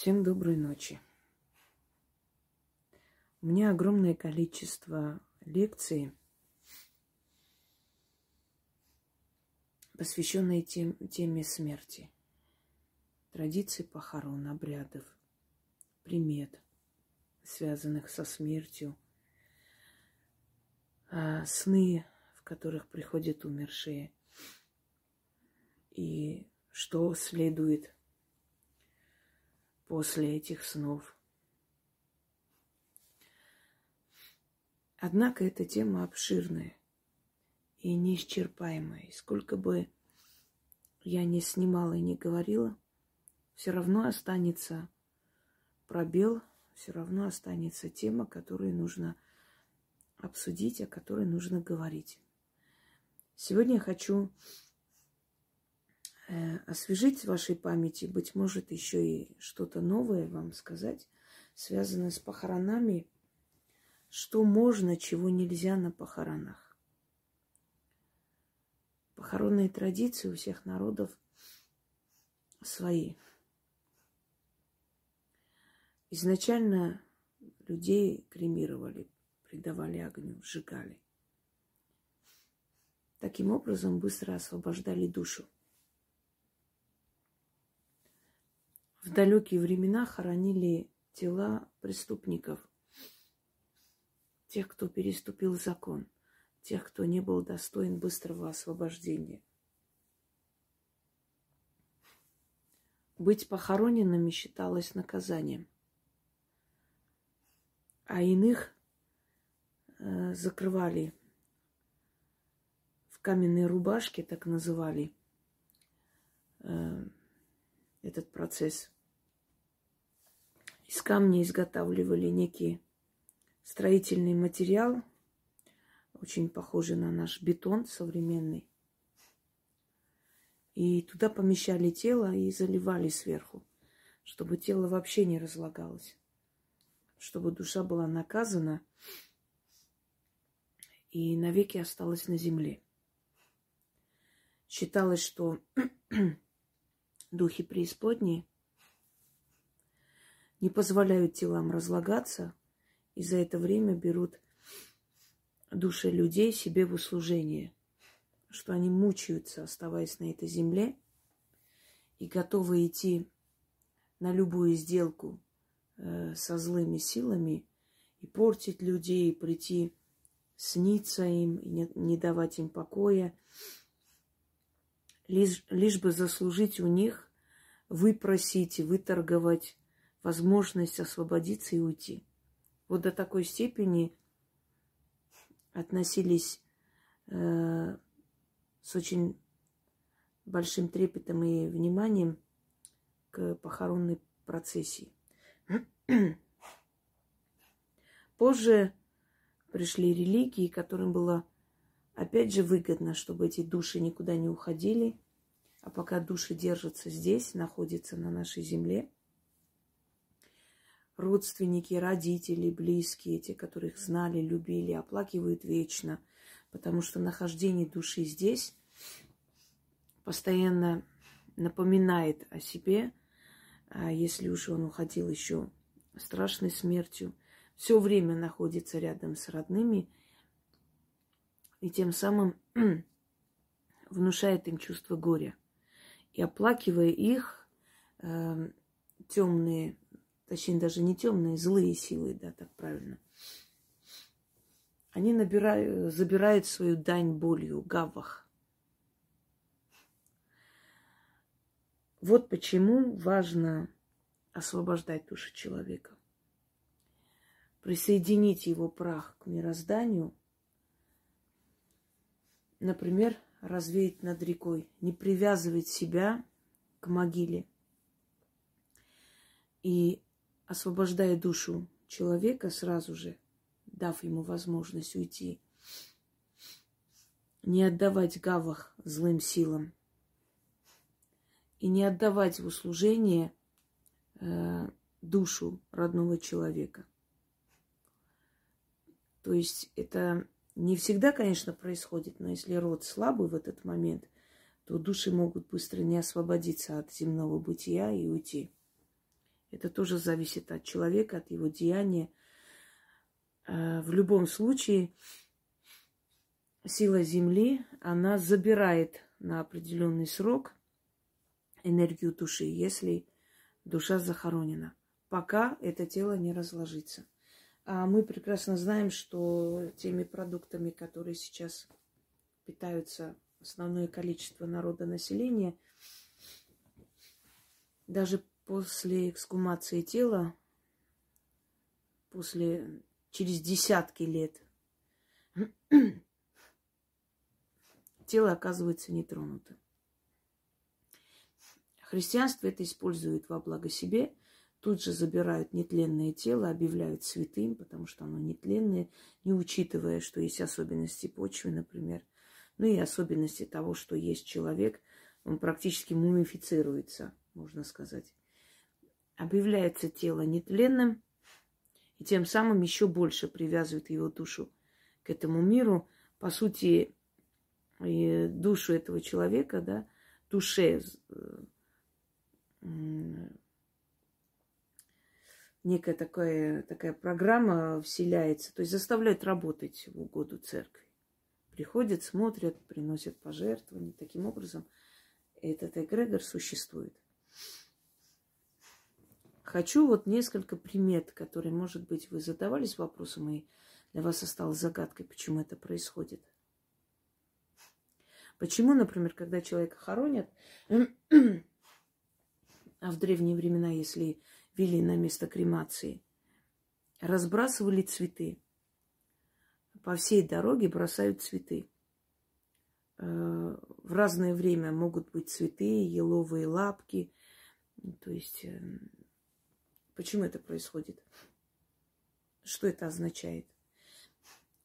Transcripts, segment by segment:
Всем доброй ночи. У меня огромное количество лекций, посвященные тем, теме смерти, традиций похорон, обрядов, примет, связанных со смертью, а, сны, в которых приходят умершие, и что следует после этих снов. Однако эта тема обширная и неисчерпаемая. И сколько бы я ни снимала и не говорила, все равно останется пробел, все равно останется тема, которую нужно обсудить, о которой нужно говорить. Сегодня я хочу освежить в вашей памяти, быть может, еще и что-то новое вам сказать, связанное с похоронами, что можно, чего нельзя на похоронах. Похоронные традиции у всех народов свои. Изначально людей кремировали, придавали огню, сжигали. Таким образом быстро освобождали душу. В далекие времена хоронили тела преступников, тех, кто переступил закон, тех, кто не был достоин быстрого освобождения. Быть похороненными считалось наказанием, а иных э, закрывали в каменной рубашке, так называли. Э, этот процесс из камня изготавливали некий строительный материал, очень похожий на наш бетон современный. И туда помещали тело и заливали сверху, чтобы тело вообще не разлагалось, чтобы душа была наказана и навеки осталась на земле. Считалось, что духи преисподней не позволяют телам разлагаться, и за это время берут души людей себе в услужение, что они мучаются, оставаясь на этой земле, и готовы идти на любую сделку э, со злыми силами и портить людей, и прийти сниться им, и не, не давать им покоя, лишь, лишь бы заслужить у них, выпросить, выторговать возможность освободиться и уйти. Вот до такой степени относились э, с очень большим трепетом и вниманием к похоронной процессии. Позже пришли религии, которым было опять же выгодно, чтобы эти души никуда не уходили, а пока души держатся здесь, находятся на нашей земле – родственники, родители, близкие, те, которых знали, любили, оплакивают вечно, потому что нахождение души здесь постоянно напоминает о себе, а если уж он уходил еще страшной смертью, все время находится рядом с родными и тем самым внушает им чувство горя. И оплакивая их, э, темные точнее даже не темные, злые силы, да, так правильно. Они набирают, забирают свою дань болью, гавах. Вот почему важно освобождать душу человека. Присоединить его прах к мирозданию, например, развеять над рекой, не привязывать себя к могиле и освобождая душу человека сразу же, дав ему возможность уйти, не отдавать гавах злым силам и не отдавать в услужение э, душу родного человека. То есть это не всегда, конечно, происходит, но если род слабый в этот момент, то души могут быстро не освободиться от земного бытия и уйти. Это тоже зависит от человека, от его деяния. Э, в любом случае, сила Земли, она забирает на определенный срок энергию души, если душа захоронена, пока это тело не разложится. А мы прекрасно знаем, что теми продуктами, которые сейчас питаются основное количество народа населения, даже после эксгумации тела, после через десятки лет, тело оказывается нетронутым. Христианство это использует во благо себе, тут же забирают нетленное тело, объявляют святым, потому что оно нетленное, не учитывая, что есть особенности почвы, например, ну и особенности того, что есть человек, он практически мумифицируется, можно сказать. Объявляется тело нетленным, и тем самым еще больше привязывает его душу к этому миру. По сути, душу этого человека, да, душе некая такая, такая программа вселяется, то есть заставляет работать в угоду церкви. Приходят, смотрят, приносят пожертвования. Таким образом, этот эгрегор существует. Хочу вот несколько примет, которые, может быть, вы задавались вопросом, и для вас осталось загадкой, почему это происходит. Почему, например, когда человека хоронят, а в древние времена, если вели на место кремации, разбрасывали цветы. По всей дороге бросают цветы. Э, в разное время могут быть цветы, еловые лапки. То есть, э, почему это происходит? Что это означает?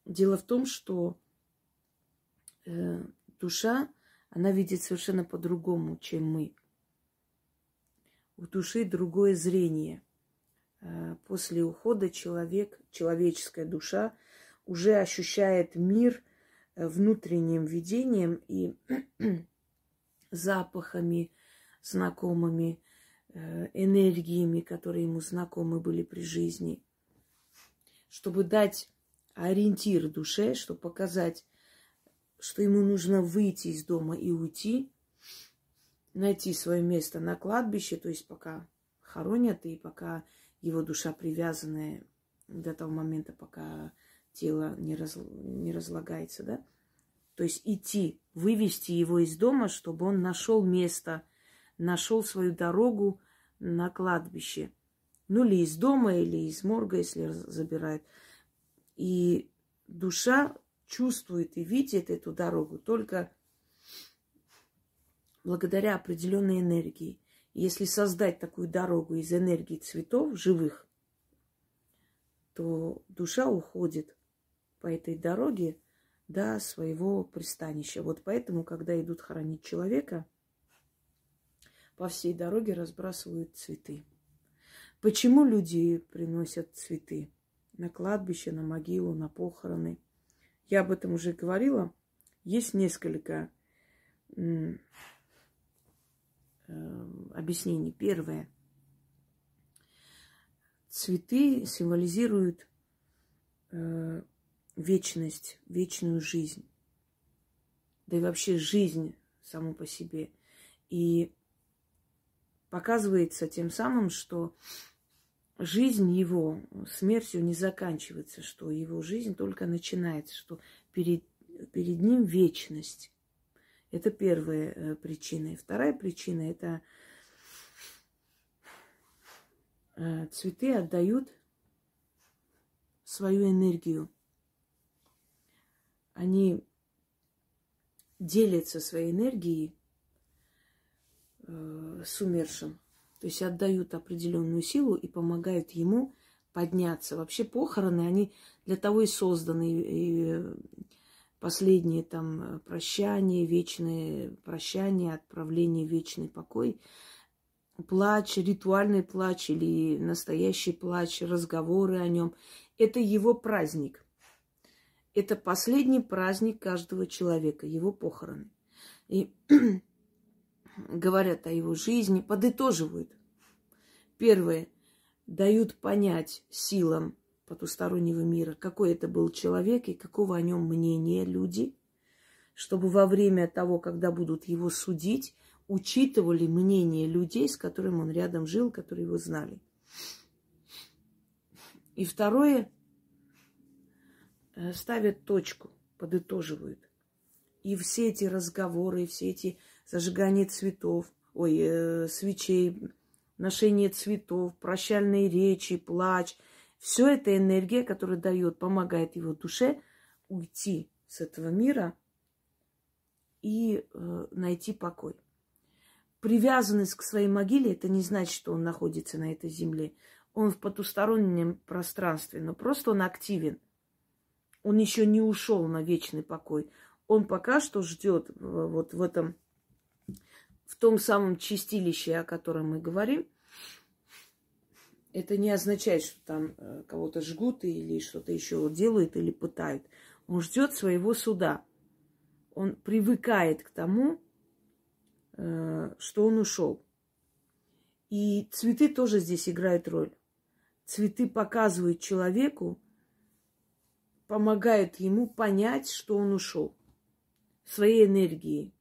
Дело в том, что э, душа, она видит совершенно по-другому, чем мы у души другое зрение. Э, после ухода человек, человеческая душа уже ощущает мир э, внутренним видением и запахами знакомыми, энергиями, которые ему знакомы были при жизни. Чтобы дать ориентир душе, чтобы показать, что ему нужно выйти из дома и уйти, найти свое место на кладбище, то есть пока хоронят и пока его душа привязанная до того момента, пока тело не, раз, не разлагается, да? То есть идти, вывести его из дома, чтобы он нашел место, нашел свою дорогу на кладбище. Ну, или из дома, или из морга, если забирают. И душа чувствует и видит эту дорогу только благодаря определенной энергии. Если создать такую дорогу из энергии цветов живых, то душа уходит по этой дороге до своего пристанища. Вот поэтому, когда идут хоронить человека, по всей дороге разбрасывают цветы. Почему люди приносят цветы на кладбище, на могилу, на похороны? Я об этом уже говорила. Есть несколько э, объяснений. Первое. Цветы символизируют э, вечность, вечную жизнь. Да и вообще жизнь саму по себе. И показывается тем самым, что жизнь его смертью не заканчивается, что его жизнь только начинается, что перед, перед ним вечность. Это первая э, причина. И вторая причина – это э, цветы отдают свою энергию. Они делятся своей энергией с умершим. То есть отдают определенную силу и помогают ему подняться. Вообще похороны, они для того и созданы. И последние там э, прощания, вечные прощания, отправление вечный покой, плач, ритуальный плач или настоящий плач, разговоры о нем. Это его праздник. Это последний праздник каждого человека, его похороны. И говорят о его жизни, подытоживают. Первое. дают понять силам потустороннего мира, какой это был человек и какого о нем мнения люди, чтобы во время того, когда будут его судить, учитывали мнение людей, с которыми он рядом жил, которые его знали. И второе, э, ставят точку, подытоживают. И все эти разговоры, все эти зажигания цветов, ой, э, свечей, ношение цветов, прощальные речи, плач, все это энергия, которая дает, помогает его душе уйти с этого мира и э, найти покой. Привязанность к своей могиле это не значит, что он находится на этой земле он в потустороннем пространстве, но просто он активен. Он еще не ушел на вечный покой. Он пока что ждет вот в этом, в том самом чистилище, о котором мы говорим. Это не означает, что там э, кого-то жгут или что-то еще делают или пытают. Он ждет своего суда. Он привыкает к тому, э, что он ушел. И цветы тоже здесь играют роль. Цветы показывают человеку, помогают ему понять, что он ушел своей энергией.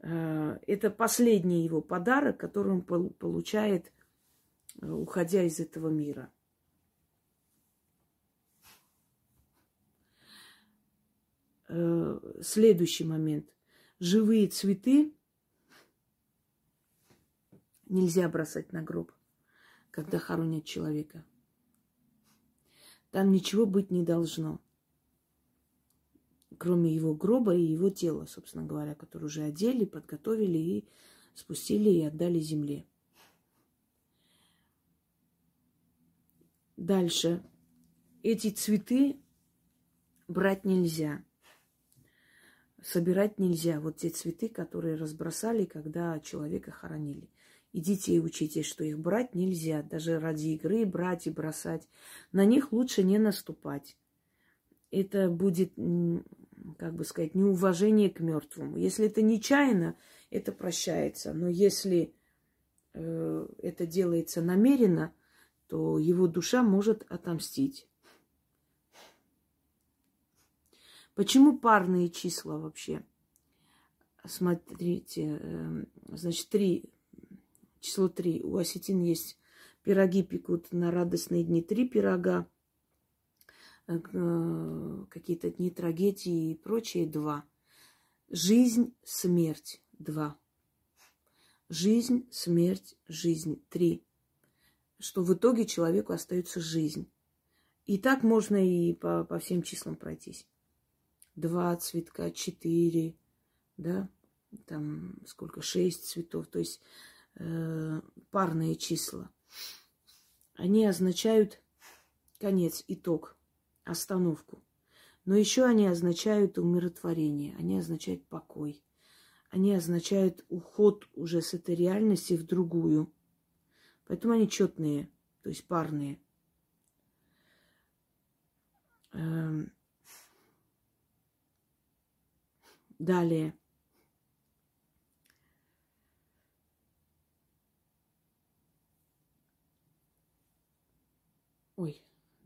Э, это последний его подарок, который он получает, э, уходя из этого мира. Э, следующий момент. Живые цветы нельзя бросать на гроб когда хоронят человека. Там ничего быть не должно, кроме его гроба и его тела, собственно говоря, которое уже одели, подготовили и спустили и отдали земле. Дальше. Эти цветы брать нельзя. Собирать нельзя. Вот те цветы, которые разбросали, когда человека хоронили. И детей учитесь, что их брать нельзя, даже ради игры брать и бросать. На них лучше не наступать. Это будет, как бы сказать, неуважение к мертвому. Если это нечаянно, это прощается. Но если э, это делается намеренно, то его душа может отомстить. Почему парные числа вообще? Смотрите, э, значит, три число три. У осетин есть пироги пекут на радостные дни три пирога, какие-то дни трагедии и прочее два. Жизнь, смерть два. Жизнь, смерть, жизнь три. Что в итоге человеку остается жизнь. И так можно и по, по всем числам пройтись. Два цветка, четыре, да, там сколько, шесть цветов. То есть э, парные числа. Они означают конец, итог, остановку. Но еще они означают умиротворение, они означают покой. Они означают уход уже с этой реальности в другую. Поэтому они четные, то есть парные. Эм. Далее. Ой,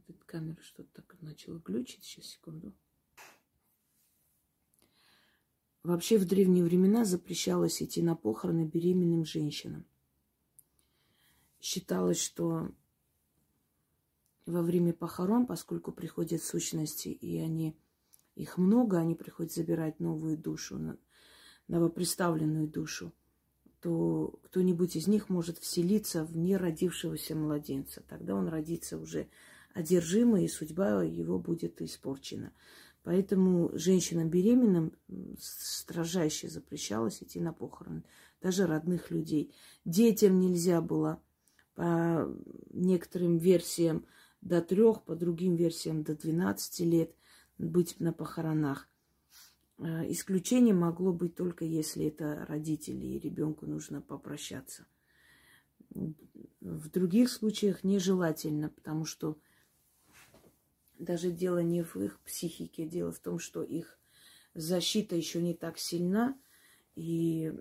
эта камера что-то так начала глючить. Сейчас, секунду. Вообще в древние времена запрещалось идти на похороны беременным женщинам. Считалось, что во время похорон, поскольку приходят сущности, и они их много, они приходят забирать новую душу, новоприставленную душу то кто-нибудь из них может вселиться в неродившегося младенца. Тогда он родится уже одержимый, и судьба его будет испорчена. Поэтому женщинам беременным строжайше запрещалось идти на похороны, даже родных людей. Детям нельзя было по некоторым версиям до трех, по другим версиям до 12 лет быть на похоронах. Э, исключение могло быть только если это родители, и ребенку нужно попрощаться. В других случаях нежелательно, потому что даже дело не в их психике, дело в том, что их защита еще не так сильна, и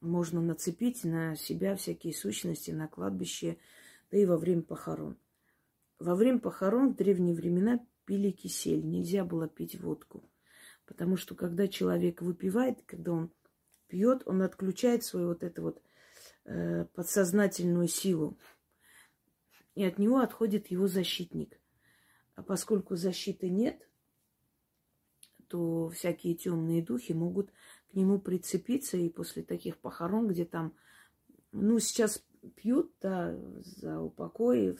можно нацепить на себя всякие сущности на кладбище, да и во время похорон. Во время похорон в древние времена пили кисель, нельзя было пить водку. Потому что когда человек выпивает, когда он пьет, он отключает свою вот эту вот э, подсознательную силу. И от него отходит его защитник. А поскольку защиты нет, то всякие темные духи могут к нему прицепиться. И после таких похорон, где там, ну, сейчас пьют, да, за упокой,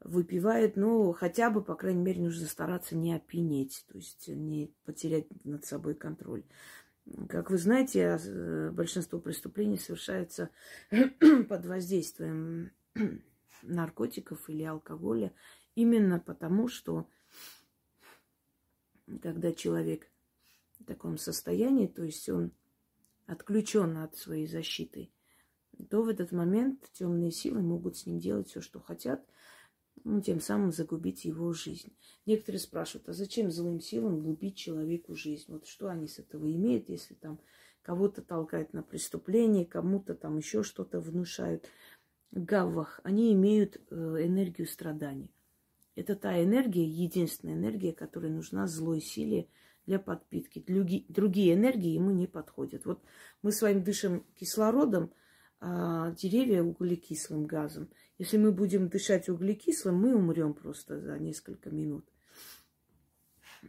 выпивают, но хотя бы, по крайней мере, нужно стараться не опьянеть, то есть не потерять над собой контроль. Как вы знаете, э, большинство преступлений совершается под воздействием наркотиков или алкоголя, именно потому, что когда человек в таком состоянии, то есть он отключен от своей защиты, то в этот момент темные силы могут с ним делать все, что хотят, ну, тем самым загубить его жизнь. Некоторые спрашивают, а зачем злым силам губить человеку жизнь? Вот что они с этого имеют, если там кого-то толкают на преступление, кому-то там еще что-то внушают. Гаввах, они имеют э, энергию страдания. Это та энергия, единственная энергия, которая нужна злой силе для подпитки. Другие энергии ему не подходят. Вот мы с вами дышим кислородом, а деревья углекислым газом. Если мы будем дышать углекислым, мы умрем просто за несколько минут.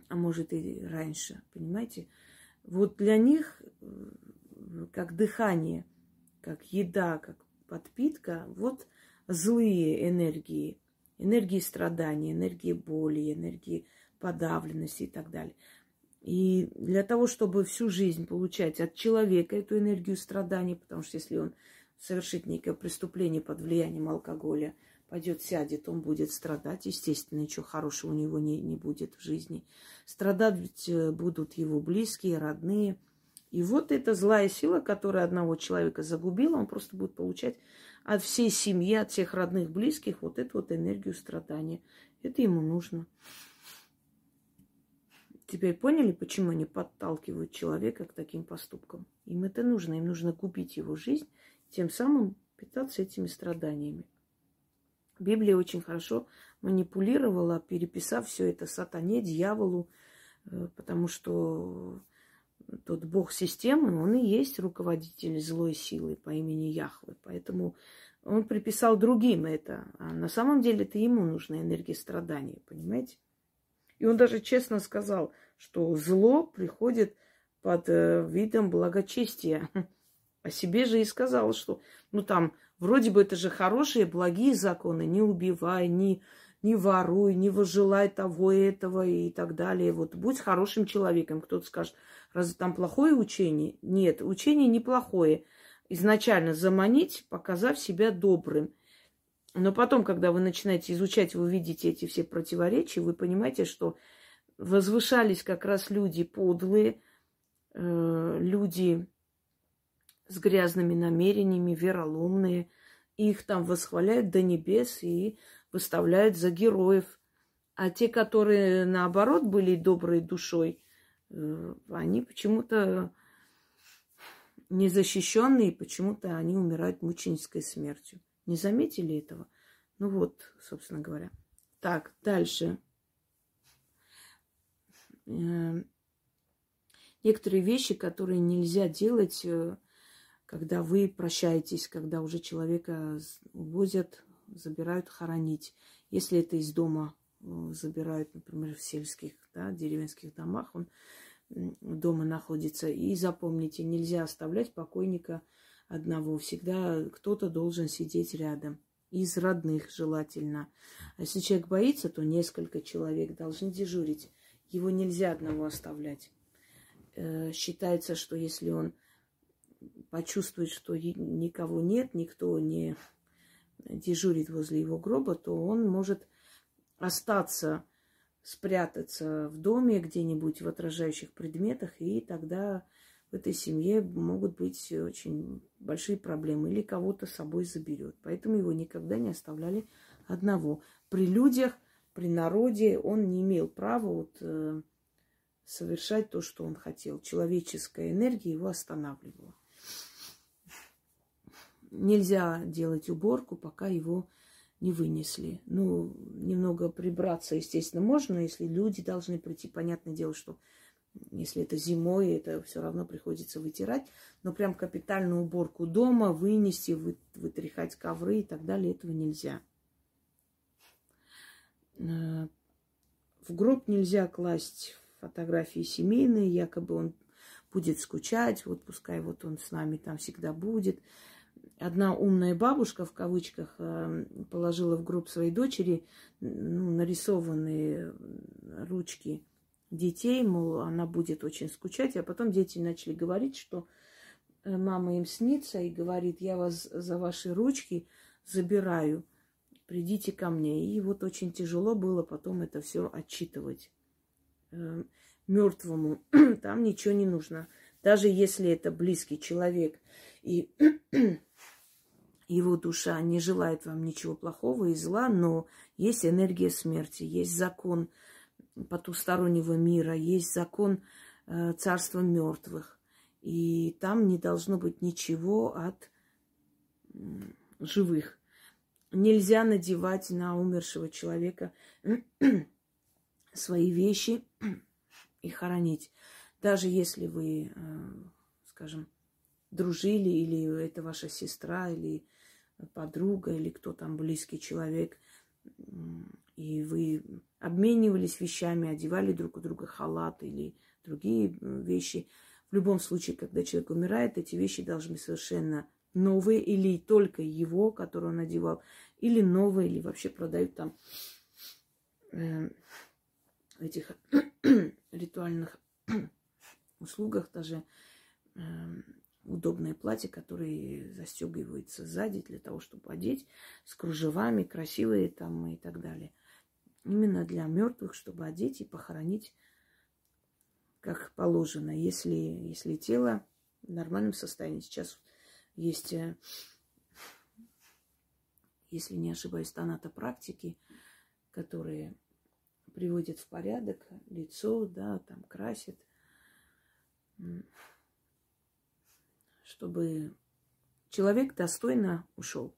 А может и раньше, понимаете? Вот для них, э, как дыхание, как еда, как подпитка, вот злые энергии, энергии страдания, энергии боли, энергии подавленности и так далее. И для того, чтобы всю жизнь получать от человека эту энергию страдания, потому что если он совершит некое преступление под влиянием алкоголя, пойдет, сядет, он будет страдать. Естественно, ничего хорошего у него не, не будет в жизни. Страдать э, будут его близкие, родные. И вот эта злая сила, которая одного человека загубила, он просто будет получать от всей семьи, от всех родных, близких вот эту вот энергию страдания. Это ему нужно. Теперь поняли, почему они подталкивают человека к таким поступкам? Им это нужно. Им нужно купить его жизнь тем самым питаться этими страданиями. Библия очень хорошо манипулировала, переписав все это сатане, дьяволу, э, потому что тот бог системы, он и есть руководитель злой силы по имени Яхве. Поэтому он приписал другим это. А на самом деле это ему нужна энергия страдания, понимаете? И он даже честно сказал, что зло приходит под э, видом благочестия. О себе же и сказал, что, ну там, вроде бы это же хорошие, благие законы, не убивай, не, не воруй, не выжелай того и этого и так далее. Вот будь хорошим человеком. Кто-то скажет, разве там плохое учение? Нет, учение неплохое. Изначально заманить, показав себя добрым. Но потом, когда вы начинаете изучать, вы видите эти все противоречия, вы понимаете, что возвышались как раз люди подлые, э, люди с грязными намерениями, вероломные. Их там восхваляют до небес и выставляют за героев. А те, которые наоборот были доброй душой, они почему-то незащищенные, почему-то они умирают мученической смертью. Не заметили этого? Ну вот, собственно говоря. Так, дальше. Э, некоторые вещи, которые нельзя делать э, когда вы прощаетесь, когда уже человека увозят, забирают хоронить. Если это из дома э, забирают, например, в сельских, да, деревенских домах, он дома находится. И запомните, нельзя оставлять покойника одного. Всегда кто-то должен сидеть рядом. Из родных желательно. А если человек боится, то несколько человек должны дежурить. Его нельзя одного оставлять. Э, считается, что если он почувствует, что никого нет, никто не дежурит возле его гроба, то он может остаться, спрятаться в доме где-нибудь в отражающих предметах, и тогда в этой семье могут быть очень большие проблемы. Или кого-то с собой заберет. Поэтому его никогда не оставляли одного. При людях, при народе он не имел права вот, э, совершать то, что он хотел. Человеческая энергия его останавливала. нельзя делать уборку, пока его не вынесли. Ну, немного прибраться, естественно, можно, если люди должны прийти. Понятное дело, что если это зимой, это все равно приходится вытирать. Но прям капитальную уборку дома, вынести, вы, вытряхать ковры и так далее, этого нельзя. Э, в гроб нельзя класть фотографии семейные, якобы он будет скучать, вот пускай вот он с нами там всегда будет. Одна умная бабушка, в кавычках, э, положила в гроб своей дочери ну, нарисованные ручки детей, мол, она будет очень скучать. А потом дети начали говорить, что э, мама им снится и говорит, я вас за ваши ручки забираю, придите ко мне. И вот очень тяжело было потом это все отчитывать мертвому. Там ничего не нужно. Даже если это близкий человек и его душа не желает вам ничего плохого и зла, но есть энергия смерти, есть закон потустороннего мира, есть закон э, царства мертвых. И там не должно быть ничего от э, живых. Нельзя надевать на умершего человека свои вещи и хоронить. Даже если вы, э, скажем, дружили, или это ваша сестра, или подруга, или кто там близкий человек, и вы обменивались вещами, одевали друг у друга халат или другие вещи. В любом случае, когда человек умирает, эти вещи должны быть совершенно новые или только его, который он одевал, или новые, или вообще продают там э, этих ритуальных услугах даже э, удобное платье, которое застегивается сзади для того, чтобы одеть, с кружевами, красивые там и так далее. Именно для мертвых, чтобы одеть и похоронить как положено. Если, если тело в нормальном состоянии. Сейчас есть, э, если не ошибаюсь, практики, которые приводят в порядок лицо, да, там красят чтобы человек достойно ушел.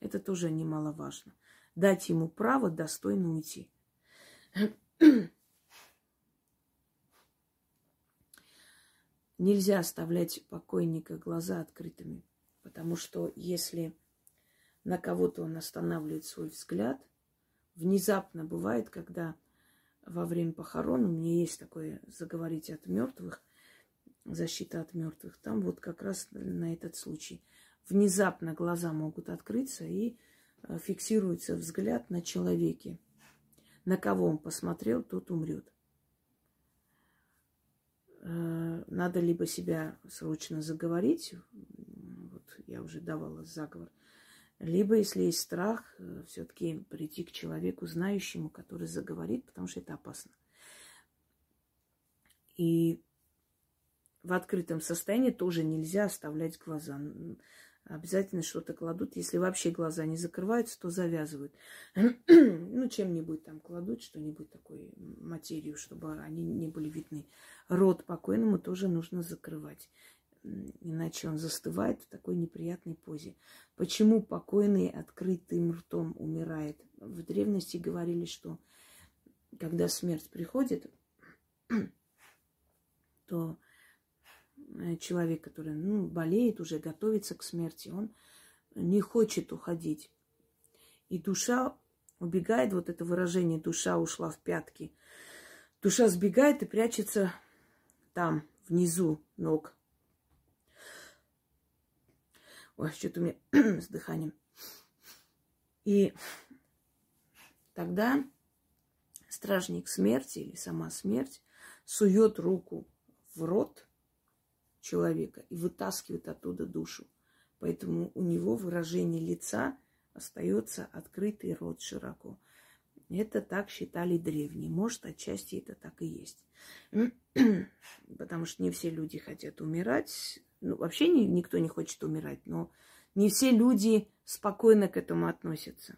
Это тоже немаловажно. Дать ему право достойно уйти. Нельзя оставлять покойника глаза открытыми, потому что если на кого-то он останавливает свой взгляд, внезапно бывает, когда во время похорон, у меня есть такое заговорить от мертвых – защита от мертвых. Там вот как раз на этот случай. Внезапно глаза могут открыться и э, фиксируется взгляд на человеке. На кого он посмотрел, тот умрет. Э, надо либо себя срочно заговорить, вот я уже давала заговор, либо, если есть страх, э, все-таки прийти к человеку, знающему, который заговорит, потому что это опасно. И в открытом состоянии тоже нельзя оставлять глаза. Обязательно что-то кладут. Если вообще глаза не закрываются, то завязывают. ну, чем-нибудь там кладут, что-нибудь такой материю, чтобы они не были видны. Рот покойному тоже нужно закрывать. Иначе он застывает в такой неприятной позе. Почему покойный открытым ртом умирает? В древности говорили, что когда смерть приходит, то человек, который ну, болеет, уже готовится к смерти, он не хочет уходить. И душа убегает, вот это выражение «душа ушла в пятки». Душа сбегает и прячется там, внизу ног. Ой, что-то у меня с дыханием. И тогда стражник смерти или сама смерть сует руку в рот человека и вытаскивает оттуда душу. Поэтому у него выражение лица остается открытый рот широко. Это так считали древние. Может, отчасти это так и есть. Потому что не все люди хотят умирать. Ну, вообще ни, никто не хочет умирать, но не все люди спокойно к этому относятся.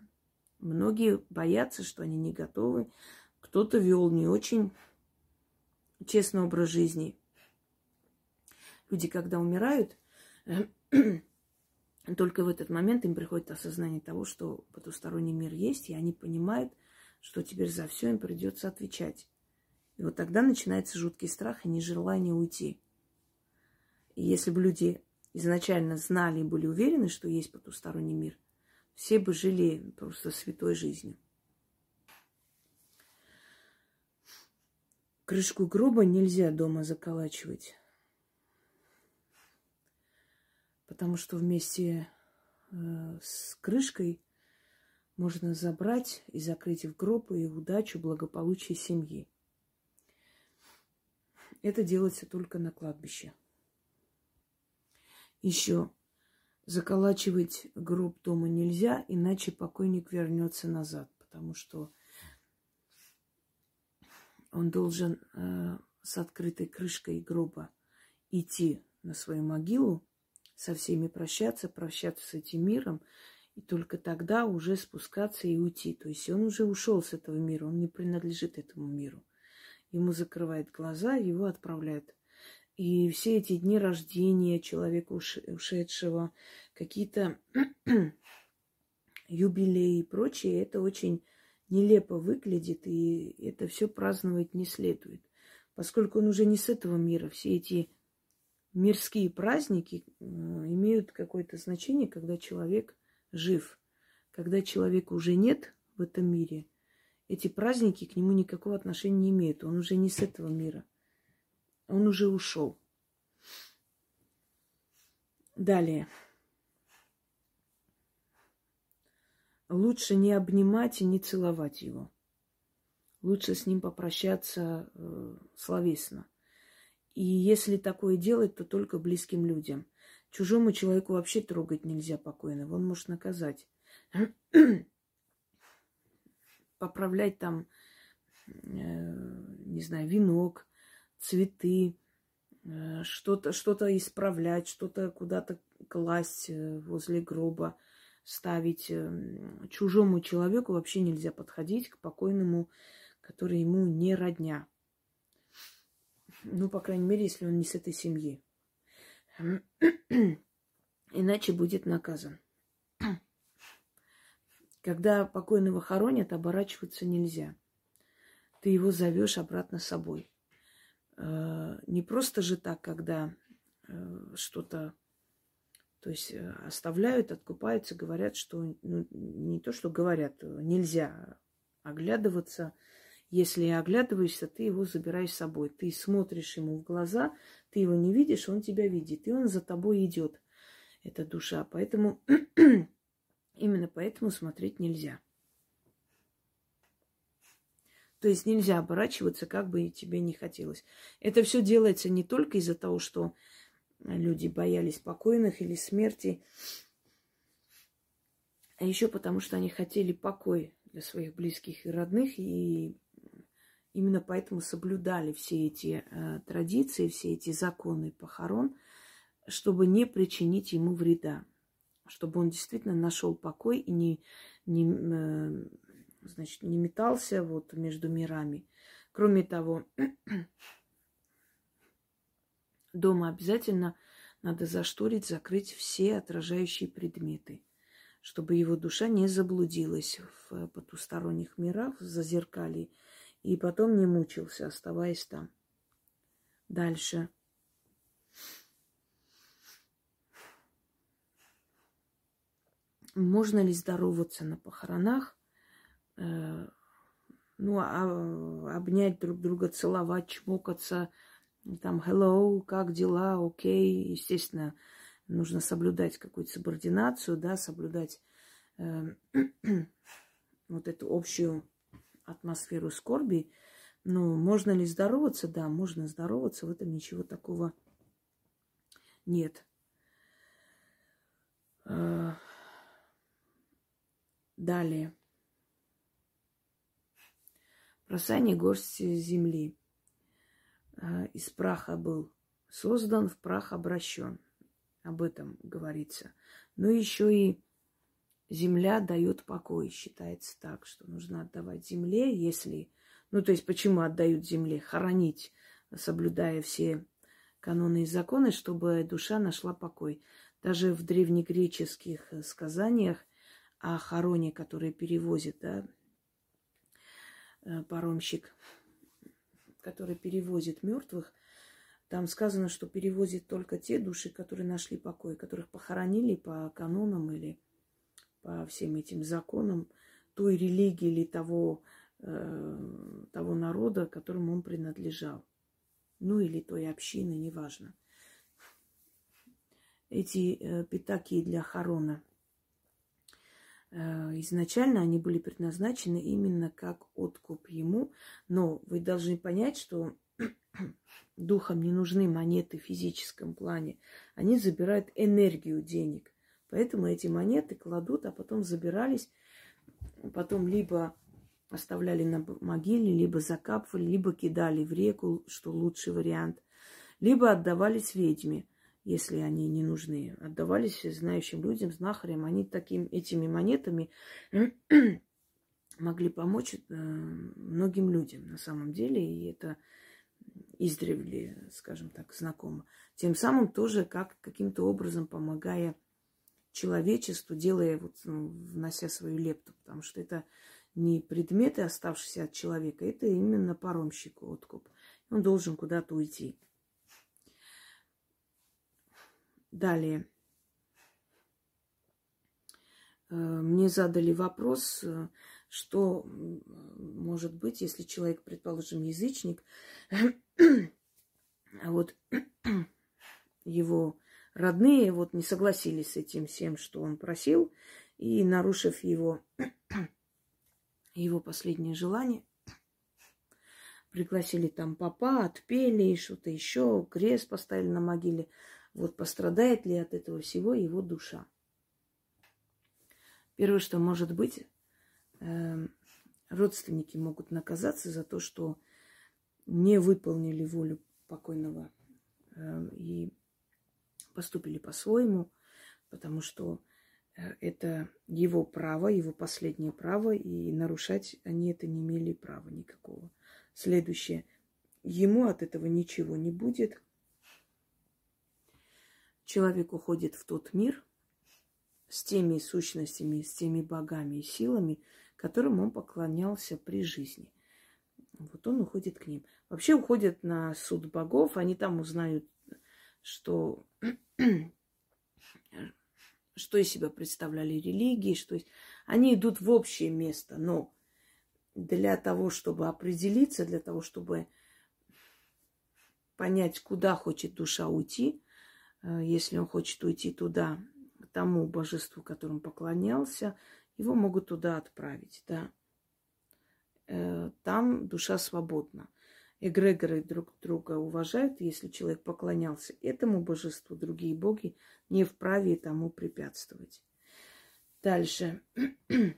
Многие боятся, что они не готовы. Кто-то вел не очень честный образ жизни. Люди, когда умирают, Только в этот момент им приходит осознание того, что потусторонний мир есть, и они понимают, что теперь за все им придется отвечать. И вот тогда начинается жуткий страх и нежелание уйти. И если бы люди изначально знали и были уверены, что есть потусторонний мир, все бы жили просто святой жизнью. Крышку гроба нельзя дома заколачивать, потому что вместе э, с крышкой можно забрать и закрыть в гроб и удачу, благополучие семьи. Это делается только на кладбище. Еще заколачивать гроб дома нельзя, иначе покойник вернется назад, потому что он должен э, с открытой крышкой гроба идти на свою могилу, со всеми прощаться, прощаться с этим миром, и только тогда уже спускаться и уйти. То есть он уже ушел с этого мира, он не принадлежит этому миру. Ему закрывают глаза, его отправляют. И все эти дни рождения человека ушедшего, какие-то юбилеи и прочее, это очень нелепо выглядит, и это все праздновать не следует. Поскольку он уже не с этого мира, все эти мирские праздники э, имеют какое-то значение, когда человек жив. Когда человека уже нет в этом мире, эти праздники к нему никакого отношения не имеют. Он уже не с этого мира. Он уже ушел. Далее. Лучше не обнимать и не целовать его. Лучше с ним попрощаться э, словесно. И если такое делать, то только близким людям. Чужому человеку вообще трогать нельзя покойного. Он может наказать. Поправлять там, э, не знаю, венок, цветы, э, что-то что исправлять, что-то куда-то класть э, возле гроба ставить. Эм, чужому человеку вообще нельзя подходить к покойному, который ему не родня. Ну, по крайней мере, если он не с этой семьи. Иначе будет наказан. Когда покойного хоронят, оборачиваться нельзя. Ты его зовешь обратно с собой. Э, не просто же так, когда э, что-то то есть э, оставляют, откупаются, говорят, что ну, не то, что говорят, нельзя оглядываться. Если оглядываешься, ты его забираешь с собой. Ты смотришь ему в глаза, ты его не видишь, он тебя видит, и он за тобой идет. Это душа. Поэтому именно поэтому смотреть нельзя. То есть нельзя оборачиваться, как бы тебе не хотелось. Это все делается не только из-за того, что люди боялись покойных или смерти, а еще потому, что они хотели покой для своих близких и родных, и именно поэтому соблюдали все эти э, традиции, все эти законы похорон, чтобы не причинить ему вреда, чтобы он действительно нашел покой и не, не, э, значит, не метался вот между мирами. Кроме того, Дома обязательно надо зашторить, закрыть все отражающие предметы, чтобы его душа не заблудилась в потусторонних мирах, в зазеркалье, и потом не мучился, оставаясь там. Дальше. Можно ли здороваться на похоронах? Э, ну, а, обнять друг друга, целовать, чмокаться – там hello, как дела, окей. Okay. Естественно, нужно соблюдать какую-то субординацию, да, соблюдать э, вот эту общую атмосферу скорби. Ну, можно ли здороваться? Да, можно здороваться, в этом ничего такого нет. Э, далее. Бросание горсти земли. А, из праха был создан, в прах обращен. Об этом говорится. Но еще и земля дает покой. Считается так, что нужно отдавать земле, если... Ну, то есть, почему отдают земле? Хоронить, соблюдая все каноны и законы, чтобы душа нашла покой. Даже в древнегреческих сказаниях о хороне, который перевозит, да, э, паромщик, который перевозит мертвых, там сказано, что перевозит только те души, которые нашли покой, которых похоронили по канонам или по всем этим законам той религии или того, э, того народа, которому он принадлежал. Ну или той общины, неважно. Эти э, пятаки для хорона э, изначально они были предназначены именно как откуп ему, но вы должны понять, что духам не нужны монеты в физическом плане. Они забирают энергию денег. Поэтому эти монеты кладут, а потом забирались, потом либо оставляли на могиле, либо закапывали, либо кидали в реку, что лучший вариант, либо отдавались ведьме, если они не нужны. Отдавались знающим людям, знахарям. Они таким, этими монетами могли помочь э, многим людям на самом деле. И это издревле, скажем так, знакомо. Тем самым тоже как каким-то образом помогая человечеству, делая, вот, ну, внося свою лепту, потому что это не предметы, оставшиеся от человека, это именно паромщику откуп. Он должен куда-то уйти. Далее. Э, мне задали вопрос, э, что может быть, если человек, предположим, язычник, а вот его родные вот не согласились с этим всем, что он просил, и нарушив его, его последнее желание, пригласили там папа, отпели, что-то еще, крест поставили на могиле. Вот пострадает ли от этого всего его душа? Первое, что может быть, э, родственники могут наказаться за то, что не выполнили волю покойного э, и поступили по-своему, потому что э, это его право, его последнее право, и нарушать они это не имели права никакого. Следующее. Ему от этого ничего не будет. Человек уходит в тот мир с теми сущностями, с теми богами и силами, которым он поклонялся при жизни. Вот он уходит к ним. Вообще уходят на суд богов, они там узнают, что что из себя представляли религии, что они идут в общее место, но для того, чтобы определиться, для того, чтобы понять, куда хочет душа уйти, э, если он хочет уйти туда, к тому божеству, которому поклонялся, его могут туда отправить, да. Э, там душа свободна эгрегоры друг друга уважают, если человек поклонялся этому божеству, другие боги не вправе тому препятствовать. Дальше.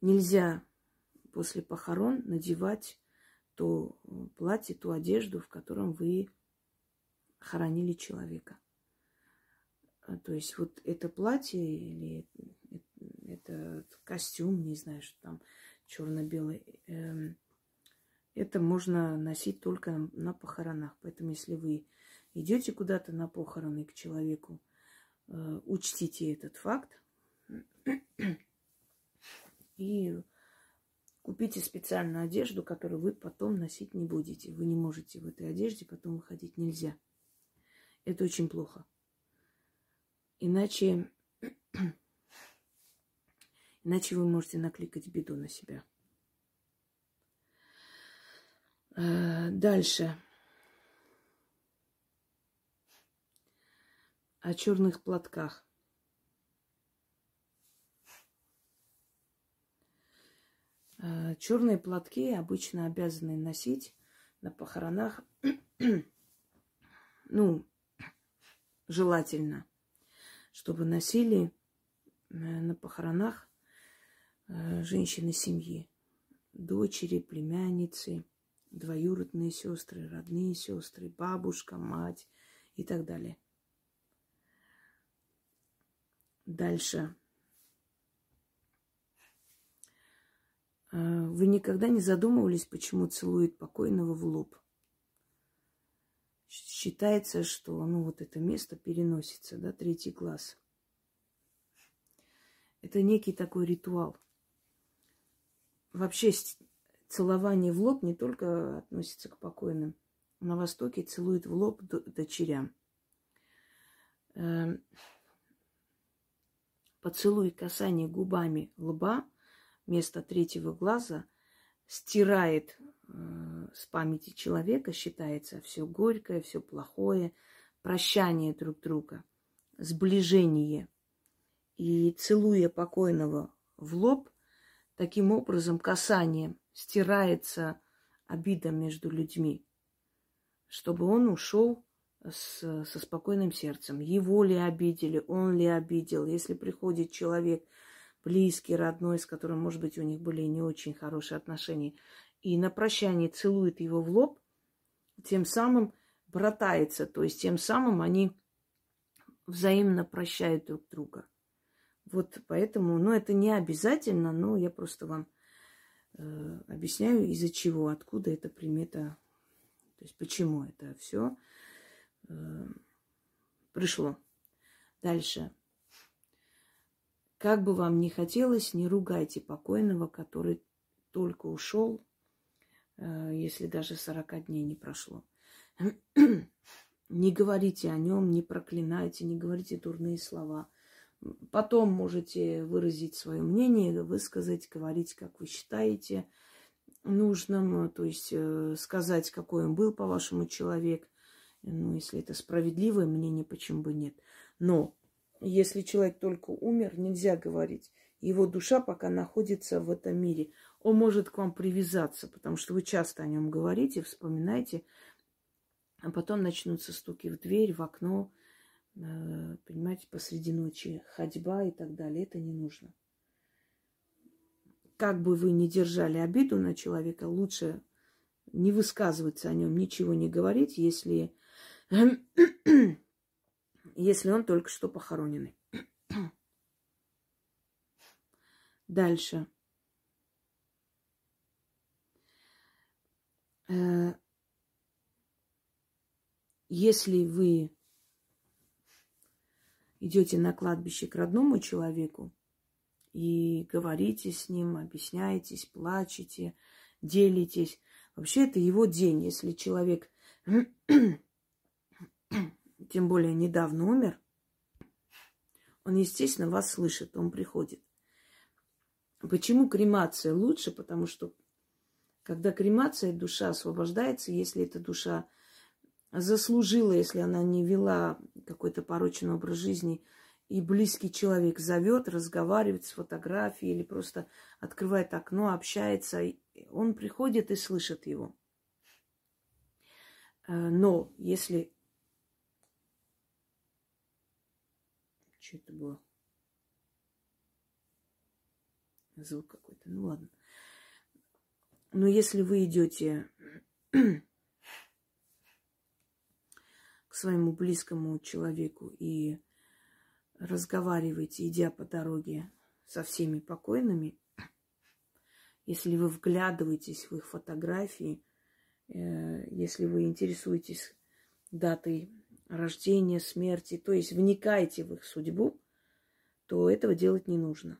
Нельзя после похорон надевать то платье, ту одежду, в котором вы хоронили человека. То есть вот это платье или это костюм, не знаю, что там черно-белый, эм, это можно носить только на похоронах. Поэтому, если вы идете куда-то на похороны к человеку, э, учтите этот факт и купите специальную одежду, которую вы потом носить не будете. Вы не можете в этой одежде потом выходить нельзя. Это очень плохо. Иначе, иначе вы можете накликать беду на себя. Э, дальше. О черных платках. Э, Черные платки обычно обязаны носить на похоронах, ну, желательно, чтобы носили э, на похоронах женщины семьи, дочери, племянницы, двоюродные сестры, родные сестры, бабушка, мать и так далее. Дальше. А, вы никогда не задумывались, почему целует покойного в лоб? Считается, что ну, вот это место переносится, да, третий глаз. Это некий такой ритуал. Вообще целование в лоб не только относится к покойным. На Востоке целуют в лоб дочерям. Эм, поцелуй касание губами лба вместо третьего глаза стирает э, с памяти человека, считается все горькое, все плохое, прощание друг друга, сближение. И целуя покойного в лоб, таким образом касанием стирается обида между людьми, чтобы он ушел с, со спокойным сердцем. Его ли обидели, он ли обидел. Если приходит человек близкий, родной, с которым, может быть, у них были не очень хорошие отношения, и на прощание целует его в лоб, тем самым братается, то есть тем самым они взаимно прощают друг друга. Вот поэтому, ну, это не обязательно, но я просто вам объясняю, из-за чего, откуда эта примета, то есть почему это все э, пришло. Дальше. Как бы вам ни хотелось, не ругайте покойного, который только ушел, э, если даже 40 дней не прошло. Не говорите о нем, не проклинайте, не говорите дурные слова. Потом можете выразить свое мнение, высказать, говорить, как вы считаете нужным, то есть э, сказать, какой он был, по-вашему, человек. Ну, если это справедливое мнение, почему бы нет. Но если человек только умер, нельзя говорить. Его душа пока находится в этом мире. Он может к вам привязаться, потому что вы часто о нем говорите, вспоминаете, а потом начнутся стуки в дверь, в окно, Э, понимаете, посреди ночи ходьба и так далее. Это не нужно. Как бы вы ни держали обиду на человека, лучше не высказываться о нем, ничего не говорить, если, если он только что похороненный. Дальше. Э, если вы идете на кладбище к родному человеку и говорите с ним, объясняетесь, плачете, делитесь. Вообще это его день. Если человек, тем более недавно умер, он, естественно, вас слышит, он приходит. Почему кремация лучше? Потому что когда кремация, душа освобождается, если эта душа заслужила, если она не вела какой-то порочный образ жизни, и близкий человек зовет, разговаривает с фотографией или просто открывает окно, общается, он приходит и слышит его. Э, но если... Что это было? Звук какой-то. Ну ладно. Но если вы идете к своему близкому человеку и разговариваете, идя по дороге со всеми покойными, если вы вглядываетесь в их фотографии, э, если вы интересуетесь датой рождения, смерти, то есть вникаете в их судьбу, то этого делать не нужно.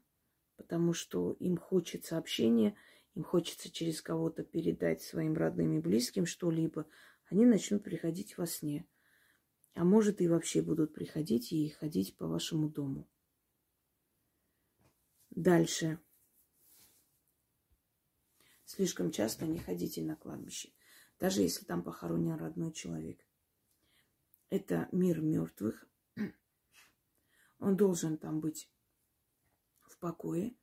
Потому что им хочется общения, им хочется через кого-то передать своим родным и близким что-либо, они начнут приходить во сне. А может и вообще будут приходить и ходить по вашему дому. Дальше. Слишком часто не ходите на кладбище, даже если там похоронен родной человек. Это мир мертвых. Он должен там быть в покое.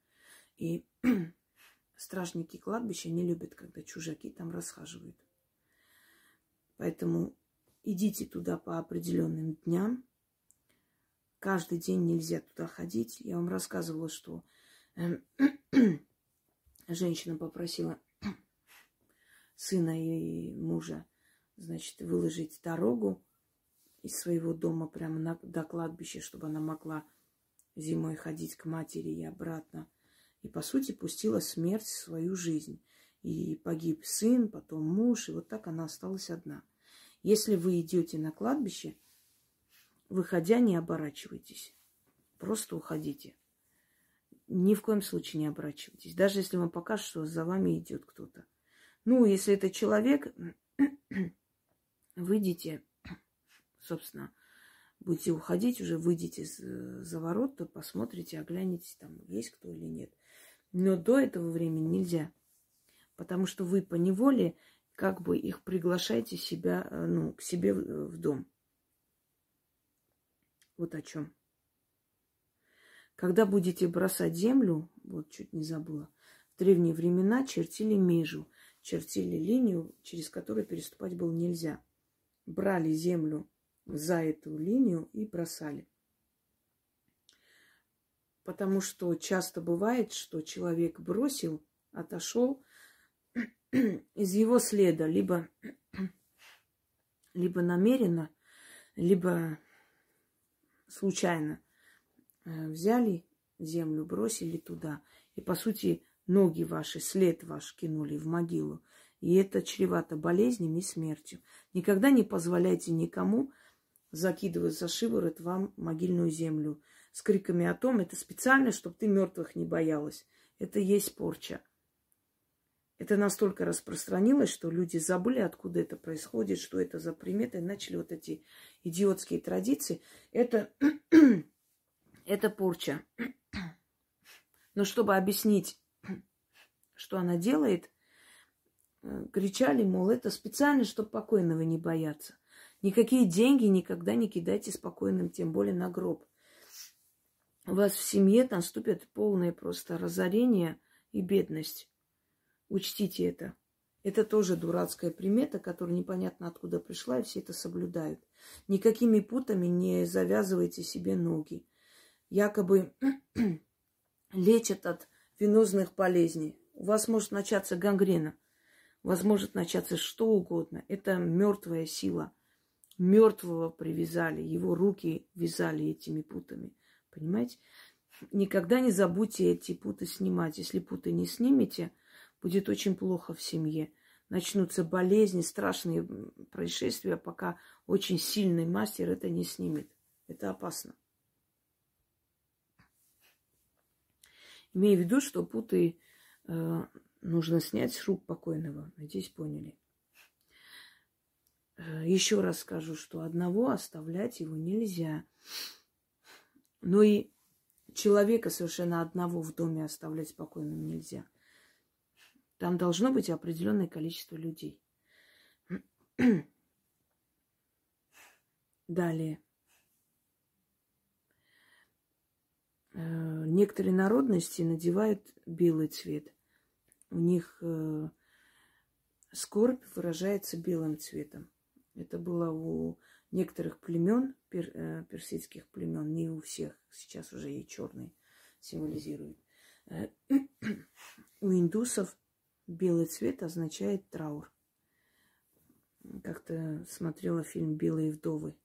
И стражники кладбища не любят, когда чужаки там расхаживают. Поэтому Идите туда по определенным дням. Каждый день нельзя туда ходить. Я вам рассказывала, что эм, женщина попросила сына и мужа, значит, выложить дорогу из своего дома прямо на, до кладбища, чтобы она могла зимой ходить к матери и обратно. И, по сути, пустила смерть в свою жизнь. И погиб сын, потом муж, и вот так она осталась одна. Если вы идете на кладбище, выходя, не оборачивайтесь. Просто уходите. Ни в коем случае не оборачивайтесь. Даже если вам покажут, что за вами идет кто-то. Ну, если это человек, выйдите, собственно, будете уходить, уже выйдете за ворот, то посмотрите, оглянетесь, там есть кто или нет. Но до этого времени нельзя, потому что вы по неволе как бы их приглашаете себя, э, ну, к себе в дом. Вот о чем. Когда будете бросать землю, вот чуть не забыла, в древние времена чертили межу, чертили линию, через которую переступать было нельзя. Брали землю за эту линию и бросали. Потому что часто бывает, что человек бросил, отошел из его следа, либо, либо намеренно, либо случайно э, взяли землю, бросили туда. И, по сути, ноги ваши, след ваш кинули в могилу. И это чревато болезнями и смертью. Никогда не позволяйте никому закидывать за шиворот вам могильную землю с криками о том, это специально, чтобы ты мертвых не боялась. Это есть порча. Это настолько распространилось, что люди забыли, откуда это происходит, что это за приметы, и начали вот эти идиотские традиции. Это, это порча. Но чтобы объяснить, что она делает, э, кричали, мол, это специально, чтобы покойного не бояться. Никакие деньги никогда не кидайте спокойным, тем более на гроб. У вас в семье наступит полное просто разорение и бедность. Учтите это. Это тоже дурацкая примета, которая непонятно откуда пришла, и все это соблюдают. Никакими путами не завязывайте себе ноги. Якобы лечат от венозных болезней. У вас может начаться гангрена. У вас может начаться что угодно. Это мертвая сила мертвого привязали, его руки вязали этими путами. Понимаете? Никогда не забудьте эти путы снимать. Если путы не снимете, будет очень плохо в семье. Начнутся болезни, страшные происшествия, пока очень сильный мастер это не снимет. Это опасно. Имею в виду, что путы э, нужно снять с рук покойного. Надеюсь, поняли. Э, еще раз скажу, что одного оставлять его нельзя. Но и человека совершенно одного в доме оставлять спокойным нельзя. Там должно быть определенное количество людей. Далее. Э, некоторые народности надевают белый цвет. У них э, скорбь выражается белым цветом. Это было у некоторых племен, э, персидских племен, не у всех, сейчас уже и черный символизирует. У индусов белый цвет означает траур. Как-то смотрела фильм «Белые вдовы».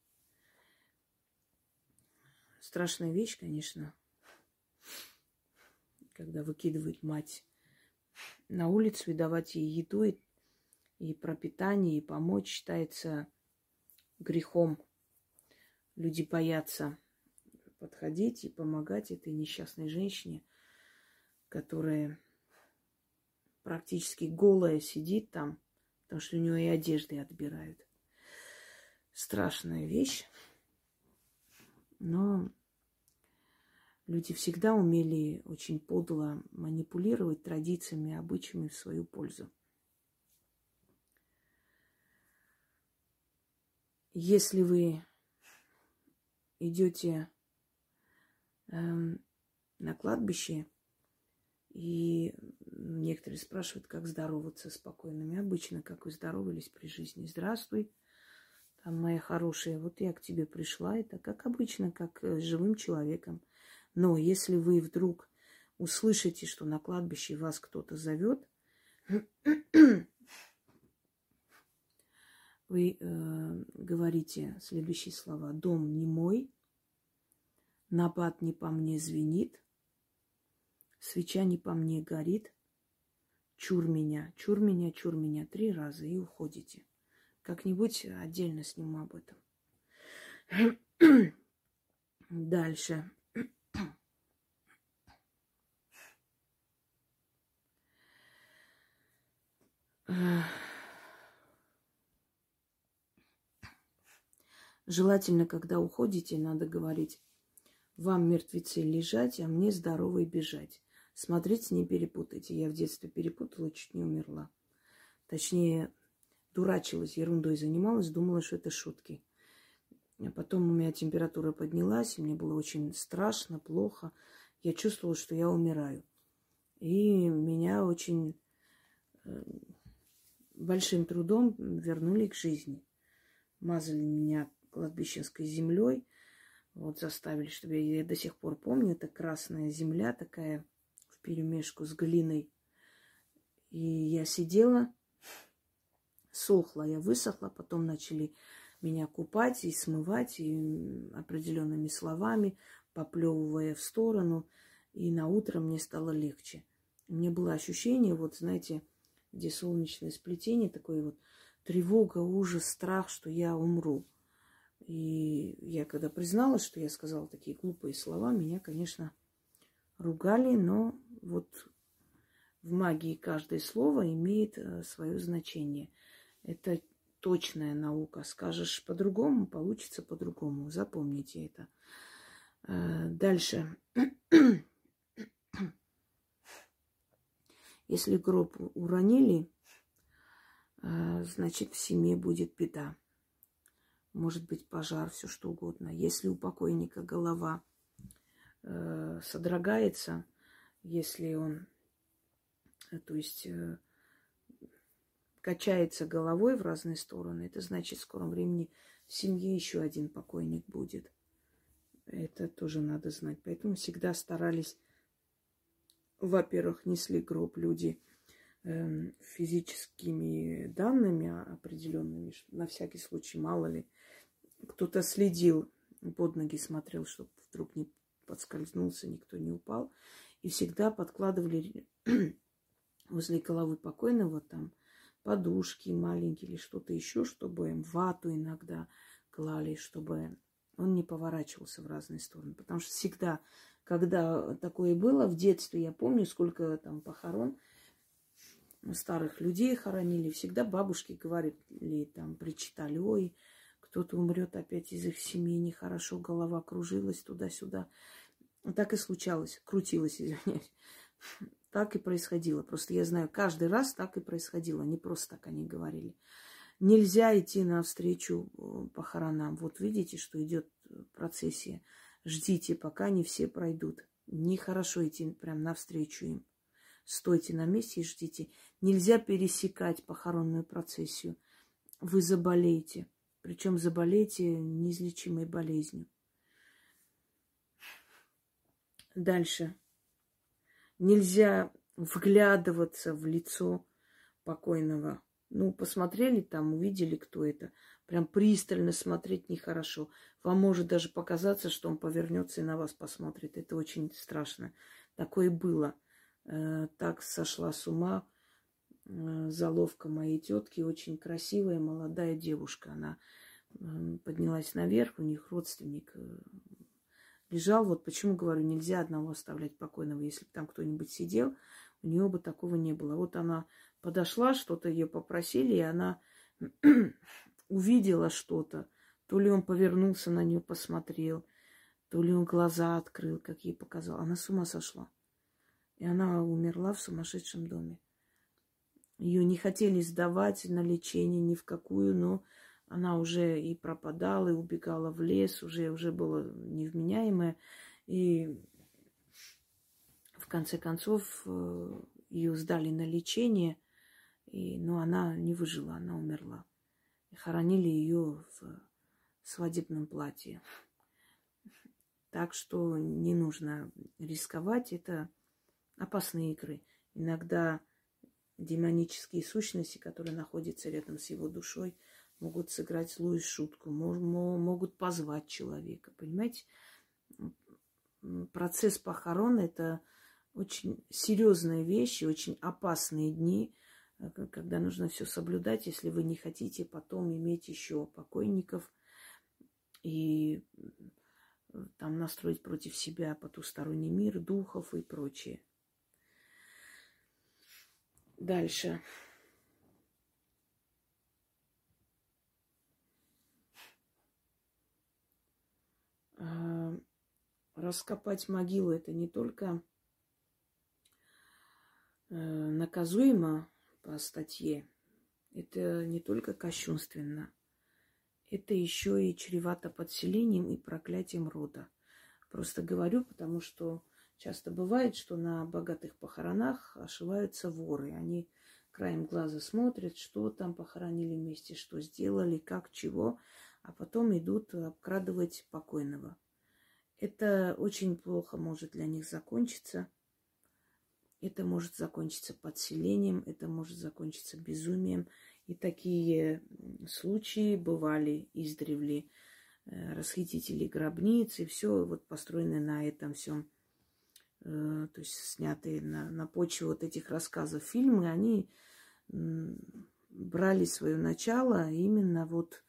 Страшная вещь, конечно, когда выкидывает мать на улицу и давать ей еду и и пропитание, и помочь считается грехом. Люди боятся подходить и помогать этой несчастной женщине, которая практически голая сидит там, потому что у нее и одежды отбирают. Страшная вещь. Но люди всегда умели очень подло манипулировать традициями и обычаями в свою пользу. Если вы идете эм, на кладбище, и некоторые спрашивают, как здороваться с покойными. Обычно, как вы здоровались при жизни. Здравствуй, там, моя хорошая, вот я к тебе пришла. Это как обычно, как с живым человеком. Но если вы вдруг услышите, что на кладбище вас кто-то зовет, вы э, говорите следующие слова. Дом не мой, набат не по мне звенит, свеча не по мне горит, чур меня, чур меня, чур меня три раза и уходите. Как-нибудь отдельно сниму об этом. Дальше. Желательно, когда уходите, надо говорить, вам, мертвецы, лежать, а мне здоровой бежать. Смотрите, не перепутайте. Я в детстве перепутала, чуть не умерла. Точнее, дурачилась, ерундой занималась, думала, что это шутки. А потом у меня температура поднялась, и мне было очень страшно, плохо. Я чувствовала, что я умираю. И меня очень э, большим трудом вернули к жизни. Мазали меня кладбищенской землей, вот заставили, чтобы я, я до сих пор помню, это красная земля такая перемешку с глиной. И я сидела, сохла, я высохла, потом начали меня купать и смывать и определенными словами, поплевывая в сторону. И на утро мне стало легче. Меня было ощущение, вот знаете, где солнечное сплетение, такое вот тревога, ужас, страх, что я умру. И я когда призналась, что я сказала такие глупые слова, меня, конечно, ругали, но вот в магии каждое слово имеет э, свое значение. Это точная наука. Скажешь по-другому, получится по-другому. Запомните это. Э, дальше. Если гроб уронили, э, значит в семье будет беда может быть пожар, все что угодно. Если у покойника голова содрогается, если он, э, то есть э, качается головой в разные стороны, это значит в скором времени в семье еще один покойник будет. Это тоже надо знать. Поэтому всегда старались, во-первых, несли гроб люди э, физическими данными определенными, на всякий случай, мало ли, кто-то следил, под ноги смотрел, чтобы вдруг не подскользнулся, никто не упал. И всегда подкладывали возле головы покойного там подушки маленькие или что-то еще, чтобы вату иногда клали, чтобы он не поворачивался в разные стороны. Потому что всегда, когда такое было, в детстве, я помню, сколько там похорон, старых людей хоронили, всегда бабушки говорили, там, причитали, ой, кто-то умрет опять из их семьи, нехорошо, голова кружилась туда-сюда. Так и случалось, крутилась, извиняюсь. Так и происходило. Просто я знаю, каждый раз так и происходило. Не просто так они говорили. Нельзя идти навстречу э, похоронам. Вот видите, что идет процессия. Ждите, пока не все пройдут. Нехорошо идти прям навстречу им. Стойте на месте и ждите. Нельзя пересекать похоронную процессию. Вы заболеете. Причем заболеете неизлечимой болезнью. Дальше. Нельзя вглядываться в лицо покойного. Ну, посмотрели там, увидели, кто это. Прям пристально смотреть нехорошо. Вам может даже показаться, что он повернется и на вас посмотрит. Это очень страшно. Такое было. Э, так сошла с ума Э, заловка моей тетки, очень красивая молодая девушка. Она поднялась наверх, у них родственник э, лежал. Вот почему говорю, нельзя одного оставлять покойного. Если бы там кто-нибудь сидел, у нее бы такого не было. Вот она подошла, что-то ее попросили, и она увидела что-то. То ли он повернулся на нее, посмотрел, то ли он глаза открыл, как ей показал. Она с ума сошла. И она умерла в сумасшедшем доме. Ее не хотели сдавать на лечение ни в какую, но она уже и пропадала, и убегала в лес, уже, уже была невменяемая. И в конце концов э, ее сдали на лечение, и, но она не выжила, она умерла. И хоронили ее в свадебном платье. Так что не нужно рисковать, это опасные игры. Иногда демонические сущности, которые находятся рядом с его душой, могут сыграть злую шутку, могут позвать человека. Понимаете? Процесс похорон – это очень серьезная вещь, очень опасные дни. э, когда нужно все соблюдать, если вы не хотите потом иметь еще покойников и там настроить против себя потусторонний мир, духов и прочее. Дальше. Раскопать могилу это не только э, наказуемо по статье, это не только кощунственно, это еще и чревато подселением и проклятием рода. Просто говорю, потому что часто бывает, что на богатых похоронах ошиваются воры. Они краем глаза смотрят, что там похоронили вместе, что сделали, как, чего, а потом идут обкрадывать покойного. Это очень плохо может для них закончиться. Это может закончиться подселением, это может закончиться безумием. И такие случаи бывали издревле. Э, расхитители гробниц и все вот построено на этом всем. Э, то есть снятые на, на почве вот этих рассказов фильмы, они брали свое начало именно вот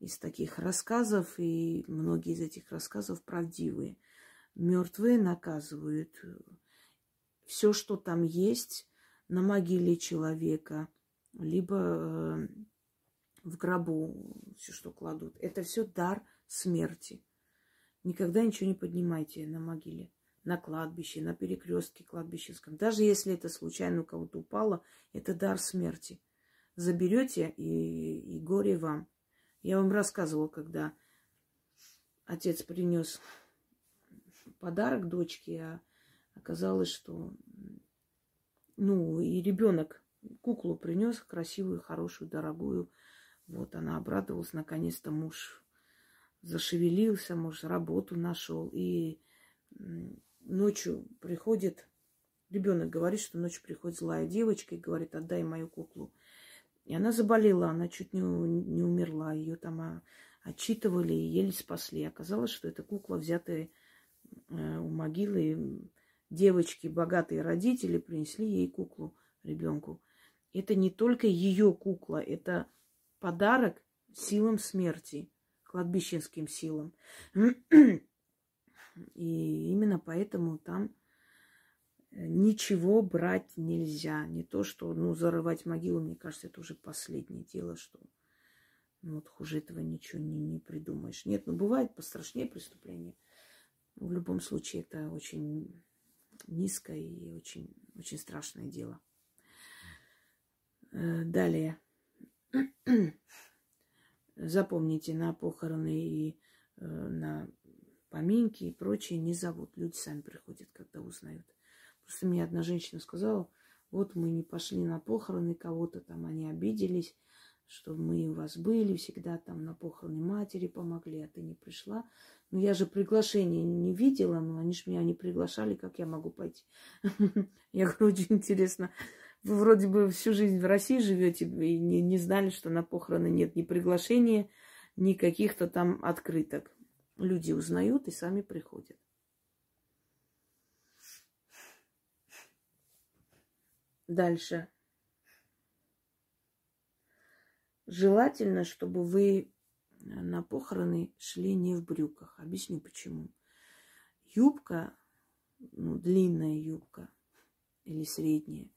из таких рассказов, и многие из этих рассказов правдивые. Мертвые наказывают. Все, что там есть на могиле человека, либо э, в гробу, все, что кладут, это все дар смерти. Никогда ничего не поднимайте на могиле, на кладбище, на перекрестке кладбищенском. Даже если это случайно у кого-то упало, это дар смерти. Заберете и, и горе вам. Я вам рассказывала, когда отец принес подарок дочке, а оказалось, что ну и ребенок куклу принес красивую, хорошую, дорогую. Вот она обрадовалась, наконец-то муж зашевелился, может, работу нашел. И ночью приходит, ребенок говорит, что ночью приходит злая девочка и говорит, отдай мою куклу. И она заболела, она чуть не, не умерла. Ее там а, отчитывали и еле спасли. Оказалось, что это кукла, взятая э, у могилы. Девочки, богатые родители, принесли ей куклу ребенку. Это не только ее кукла, это подарок силам смерти, кладбищенским силам. И именно поэтому там ничего брать нельзя. Не то, что, ну, зарывать могилу, мне кажется, это уже последнее дело, что ну, вот хуже этого ничего не, не придумаешь. Нет, ну, бывает пострашнее преступления. В любом случае, это очень низкое и очень, очень страшное дело. Э, далее. Запомните, на похороны и э, на поминки и прочее не зовут. Люди сами приходят, когда узнают. Просто мне одна женщина сказала, вот мы не пошли на похороны кого-то, там они обиделись, что мы у вас были всегда там на похороны матери помогли, а ты не пришла. Но я же приглашение не видела, но они же меня не приглашали, как я могу пойти? Я говорю, очень интересно. Вы вроде бы всю жизнь в России живете и не, не знали, что на похороны нет ни приглашения, ни каких-то там открыток. Люди узнают и сами приходят. Дальше. Желательно, чтобы вы на похороны шли не в брюках. Объясню почему. Юбка, ну, длинная юбка или средняя,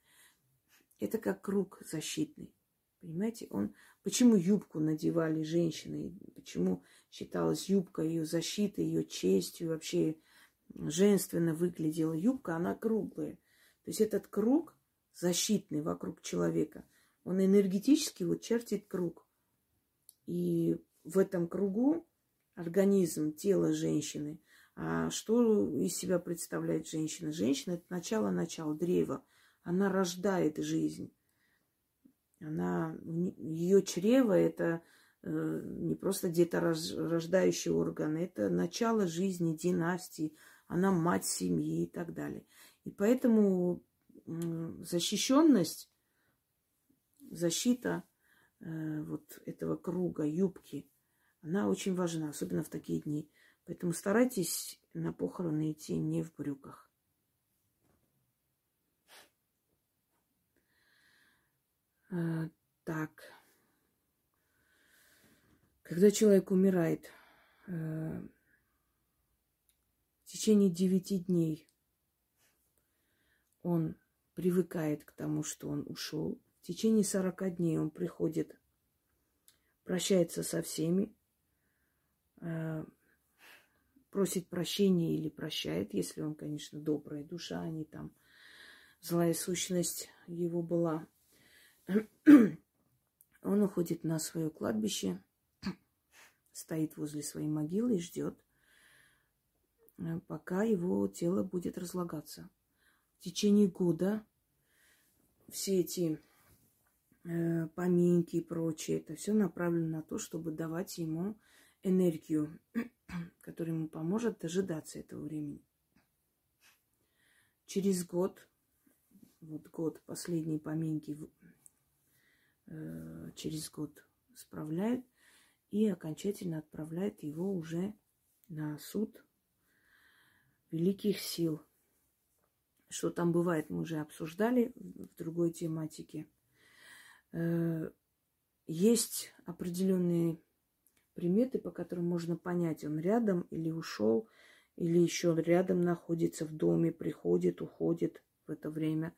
это как круг защитный. Понимаете, он почему юбку надевали женщины, почему считалась юбка ее защитой, ее честью, вообще женственно выглядела юбка, она круглая. То есть этот круг защитный вокруг человека. Он энергетически вот чертит круг. И в этом кругу организм, тело женщины. А что из себя представляет женщина? Женщина – это начало-начало, древо. Она рождает жизнь. Она, ее чрево – это э, не просто где-то рождающий орган, это начало жизни, династии, она мать семьи и так далее. И поэтому защищенность, защита э, вот этого круга, юбки, она очень важна, особенно в такие дни. Поэтому старайтесь на похороны идти не в брюках. Э, так. Когда человек умирает, э, в течение девяти дней он привыкает к тому, что он ушел. В течение сорока дней он приходит, прощается со всеми, э, просит прощения или прощает, если он, конечно, добрая душа, а не там злая сущность его была. Он уходит на свое кладбище, стоит возле своей могилы и ждет, э, пока его тело будет разлагаться. В течение года все эти э, поминки и прочее, это все направлено на то, чтобы давать ему энергию, которая ему поможет дожидаться этого времени. Через год, вот год, последние поминки э, через год справляют и окончательно отправляют его уже на суд великих сил. Что там бывает, мы уже обсуждали в другой тематике. Э, есть определенные приметы, по которым можно понять, он рядом или ушел, или еще рядом находится в доме, приходит, уходит в это время.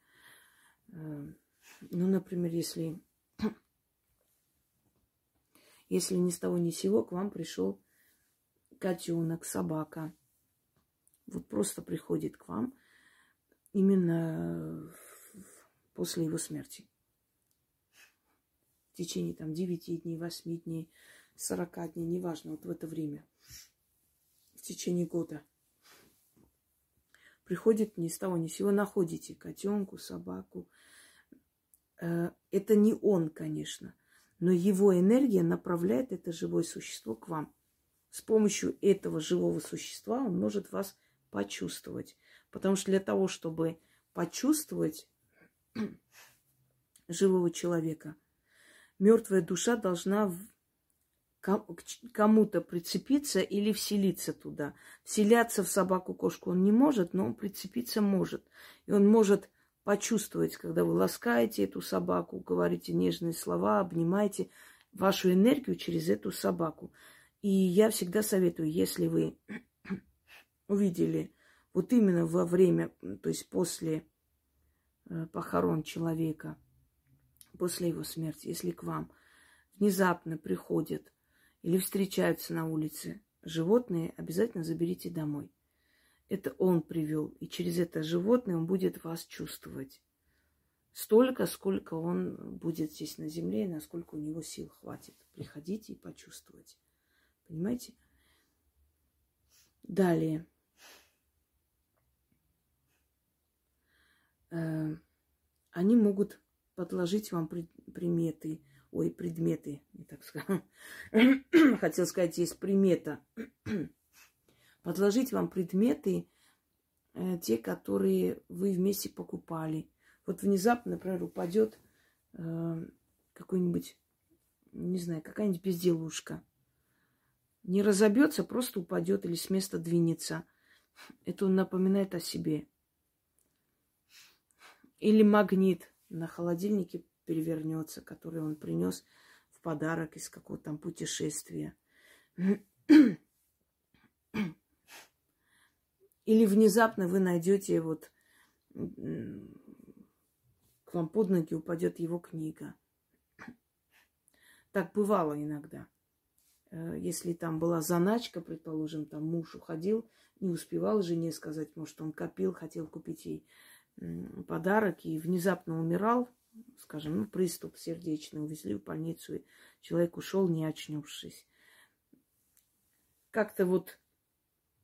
Э, ну, например, если, если ни с того ни с сего к вам пришел котенок, собака, вот просто приходит к вам именно после его смерти. В течение там 9 дней, 8 дней, 40 дней, неважно, вот в это время, в течение года. Приходит ни с того ни с сего, находите котенку, собаку. Э, это не он, конечно, но его энергия направляет это живое существо к вам. С помощью этого живого существа он может вас почувствовать. Потому что для того, чтобы почувствовать живого человека, мертвая душа должна кому-то прицепиться или вселиться туда. Вселяться в собаку-кошку он не может, но он прицепиться может. И он может почувствовать, когда вы ласкаете эту собаку, говорите нежные слова, обнимаете вашу энергию через эту собаку. И я всегда советую, если вы увидели вот именно во время, то есть после э, похорон человека, после его смерти, если к вам внезапно приходят или встречаются на улице животные, обязательно заберите домой. Это он привел, и через это животное он будет вас чувствовать. Столько, сколько он будет здесь на земле, и насколько у него сил хватит. Приходите и почувствовать. Понимаете? Далее. Они могут подложить вам приметы, Ой, предметы, не так скажу. Хотел сказать, есть примета. Подложить вам предметы, э, те, которые вы вместе покупали. Вот внезапно, например, упадет э, какой-нибудь, не знаю, какая-нибудь безделушка. Не разобьется, просто упадет или с места двинется. Это он напоминает о себе. Или магнит на холодильнике перевернется, который он принес в подарок из какого-то там путешествия. Или внезапно вы найдете вот к вам под ноги упадет его книга. Так бывало иногда. Э, если там была заначка, предположим, там муж уходил, не успевал жене сказать, может, он копил, хотел купить ей подарок и внезапно умирал, скажем, ну, приступ сердечный, увезли в больницу, и человек ушел, не очнувшись. Как-то вот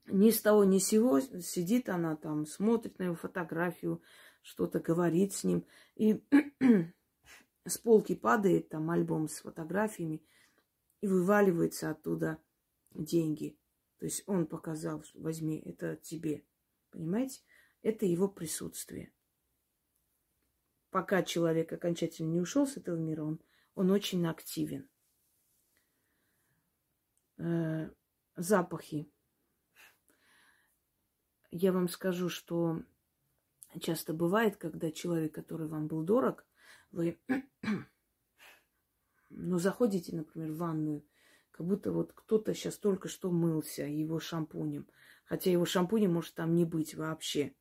ни с того, ни с сего сидит она там, смотрит на его фотографию, что-то говорит с ним, и с полки падает там альбом с фотографиями, и вываливается оттуда деньги. То есть он показал, возьми, это тебе. Понимаете? Это его присутствие пока человек окончательно не ушел с этого мира, он, он очень активен. Э, запахи. Я вам скажу, что часто бывает, когда человек, который вам был дорог, вы Но заходите, например, в ванную, как будто вот кто-то сейчас только что мылся его шампунем. Хотя его шампуня может там не быть вообще.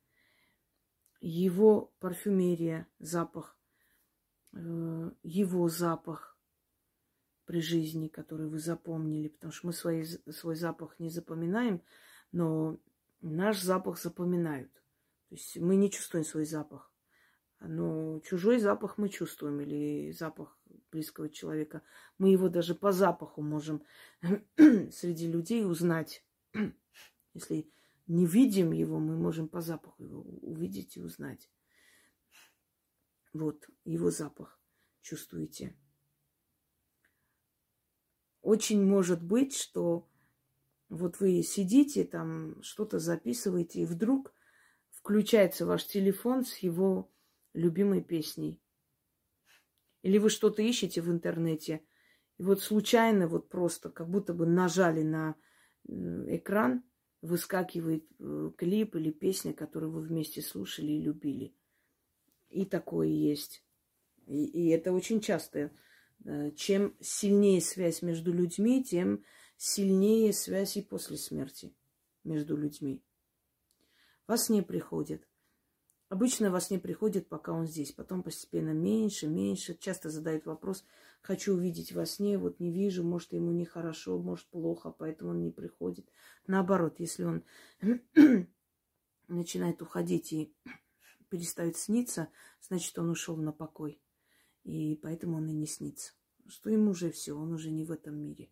Его парфюмерия, запах, э, его запах при жизни, который вы запомнили. Потому что мы свой, свой запах не запоминаем, но наш запах запоминают. То есть мы не чувствуем свой запах. Но чужой запах мы чувствуем, или запах близкого человека. Мы его даже по запаху можем среди людей узнать. Если не видим его, мы можем по запаху его увидеть и узнать. Вот его запах чувствуете. Очень может быть, что вот вы сидите там, что-то записываете, и вдруг включается ваш телефон с его любимой песней. Или вы что-то ищете в интернете, и вот случайно, вот просто, как будто бы нажали на экран, выскакивает э, клип или песня, которую вы вместе слушали и любили. И такое есть. И, и это очень часто. Э, чем сильнее связь между людьми, тем сильнее связь и после смерти между людьми. Вас не приходит. Обычно вас не приходит, пока он здесь. Потом постепенно меньше, меньше. Часто задают вопрос, хочу увидеть во сне, вот не вижу, может, ему нехорошо, может, плохо, поэтому он не приходит. Наоборот, если он начинает уходить и перестает сниться, значит, он ушел на покой. И поэтому он и не снится. Что ему уже все, он уже не в этом мире.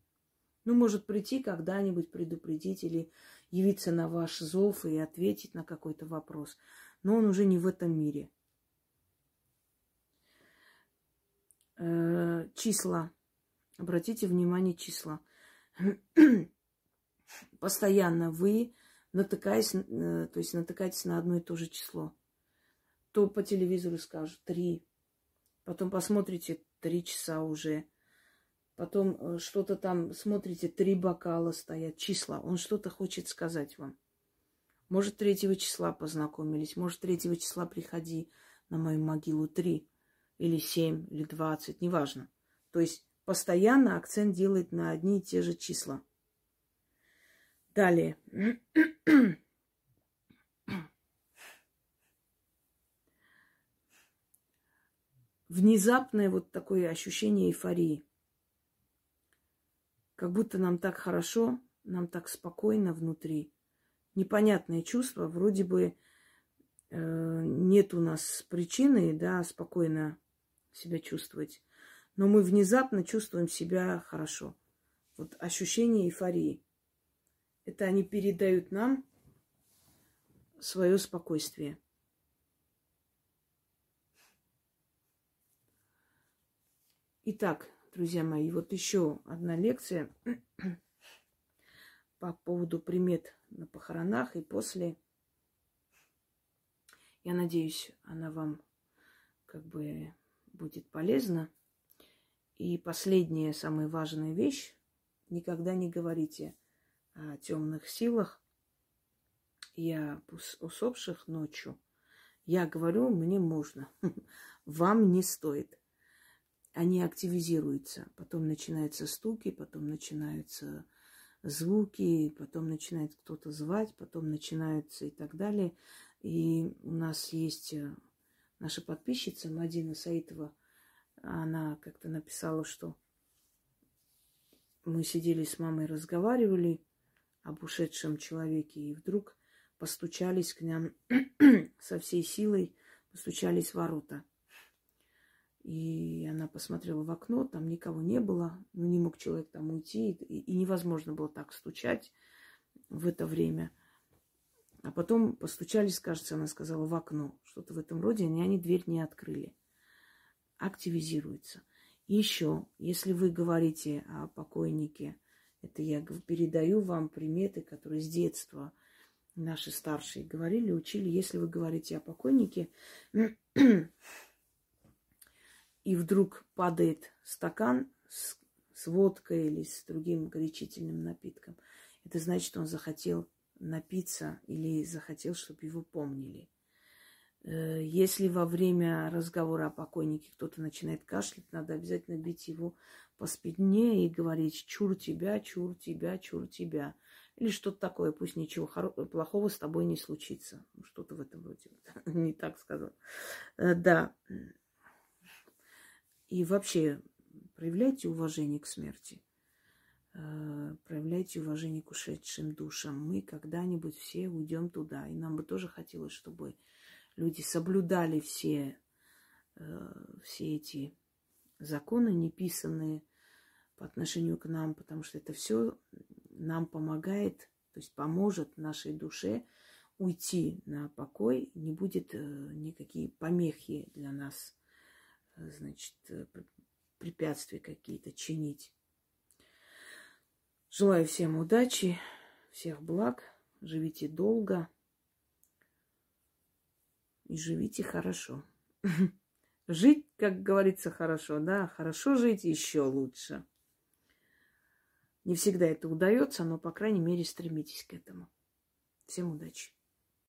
Ну, может прийти когда-нибудь, предупредить или явиться на ваш зов и ответить на какой-то вопрос. Но он уже не в этом мире. Э, числа. Обратите внимание, числа. Постоянно вы натыкаясь, э, то есть натыкаетесь на одно и то же число. То по телевизору скажут три, потом посмотрите три часа уже, потом э, что-то там, смотрите, три бокала стоят, числа. Он что-то хочет сказать вам. Может, третьего числа познакомились, может, третьего числа приходи на мою могилу три или семь, или двадцать, неважно. То есть постоянно акцент делает на одни и те же числа. Далее. Внезапное вот такое ощущение эйфории. Как будто нам так хорошо, нам так спокойно внутри. Непонятное чувство, вроде бы э, нет у нас причины, да, спокойно себя чувствовать. Но мы внезапно чувствуем себя хорошо. Вот ощущение эйфории. Это они передают нам свое спокойствие. Итак, друзья мои, вот еще одна лекция по поводу примет на похоронах и после. Я надеюсь, она вам как бы будет полезно. И последняя, самая важная вещь. Никогда не говорите о темных силах о усопших ночью. Я говорю, мне можно. Вам не стоит. Они активизируются. Потом начинаются стуки, потом начинаются звуки, потом начинает кто-то звать, потом начинаются и так далее. И у нас есть э, наша подписчица Мадина Саитова, она как-то написала, что мы сидели с мамой, разговаривали об ушедшем человеке, и вдруг постучались к нам со всей силой, постучались в ворота. И она посмотрела в окно, там никого не было, ну не мог человек там уйти, и, и невозможно было так стучать в это время. А потом постучались, кажется, она сказала, в окно. Что-то в этом роде, и они дверь не открыли. Активизируется. Еще, если вы говорите о покойнике, это я передаю вам приметы, которые с детства наши старшие говорили, учили. Если вы говорите о покойнике, и вдруг падает стакан с, с водкой или с другим горячительным напитком, это значит, он захотел напиться или захотел, чтобы его помнили. Э, если во время разговора о покойнике кто-то начинает кашлять, надо обязательно бить его по спине и говорить «чур тебя, чур тебя, чур тебя». Или что-то такое, пусть ничего плохого с тобой не случится. Ну, что-то в этом роде. не так сказал. Э, да. И вообще, проявляйте уважение к смерти. Э, проявляйте уважение к ушедшим душам. Мы когда-нибудь все уйдем туда. И нам бы тоже хотелось, чтобы люди соблюдали все, э, все эти законы, неписанные по отношению к нам, потому что это все нам помогает, то есть поможет нашей душе уйти на покой, не будет э, никакие помехи для нас, значит, препятствия какие-то чинить. Желаю всем удачи, всех благ, живите долго и живите хорошо. Жить, как говорится, хорошо, да, хорошо жить еще лучше. Не всегда это удается, но, по крайней мере, стремитесь к этому. Всем удачи!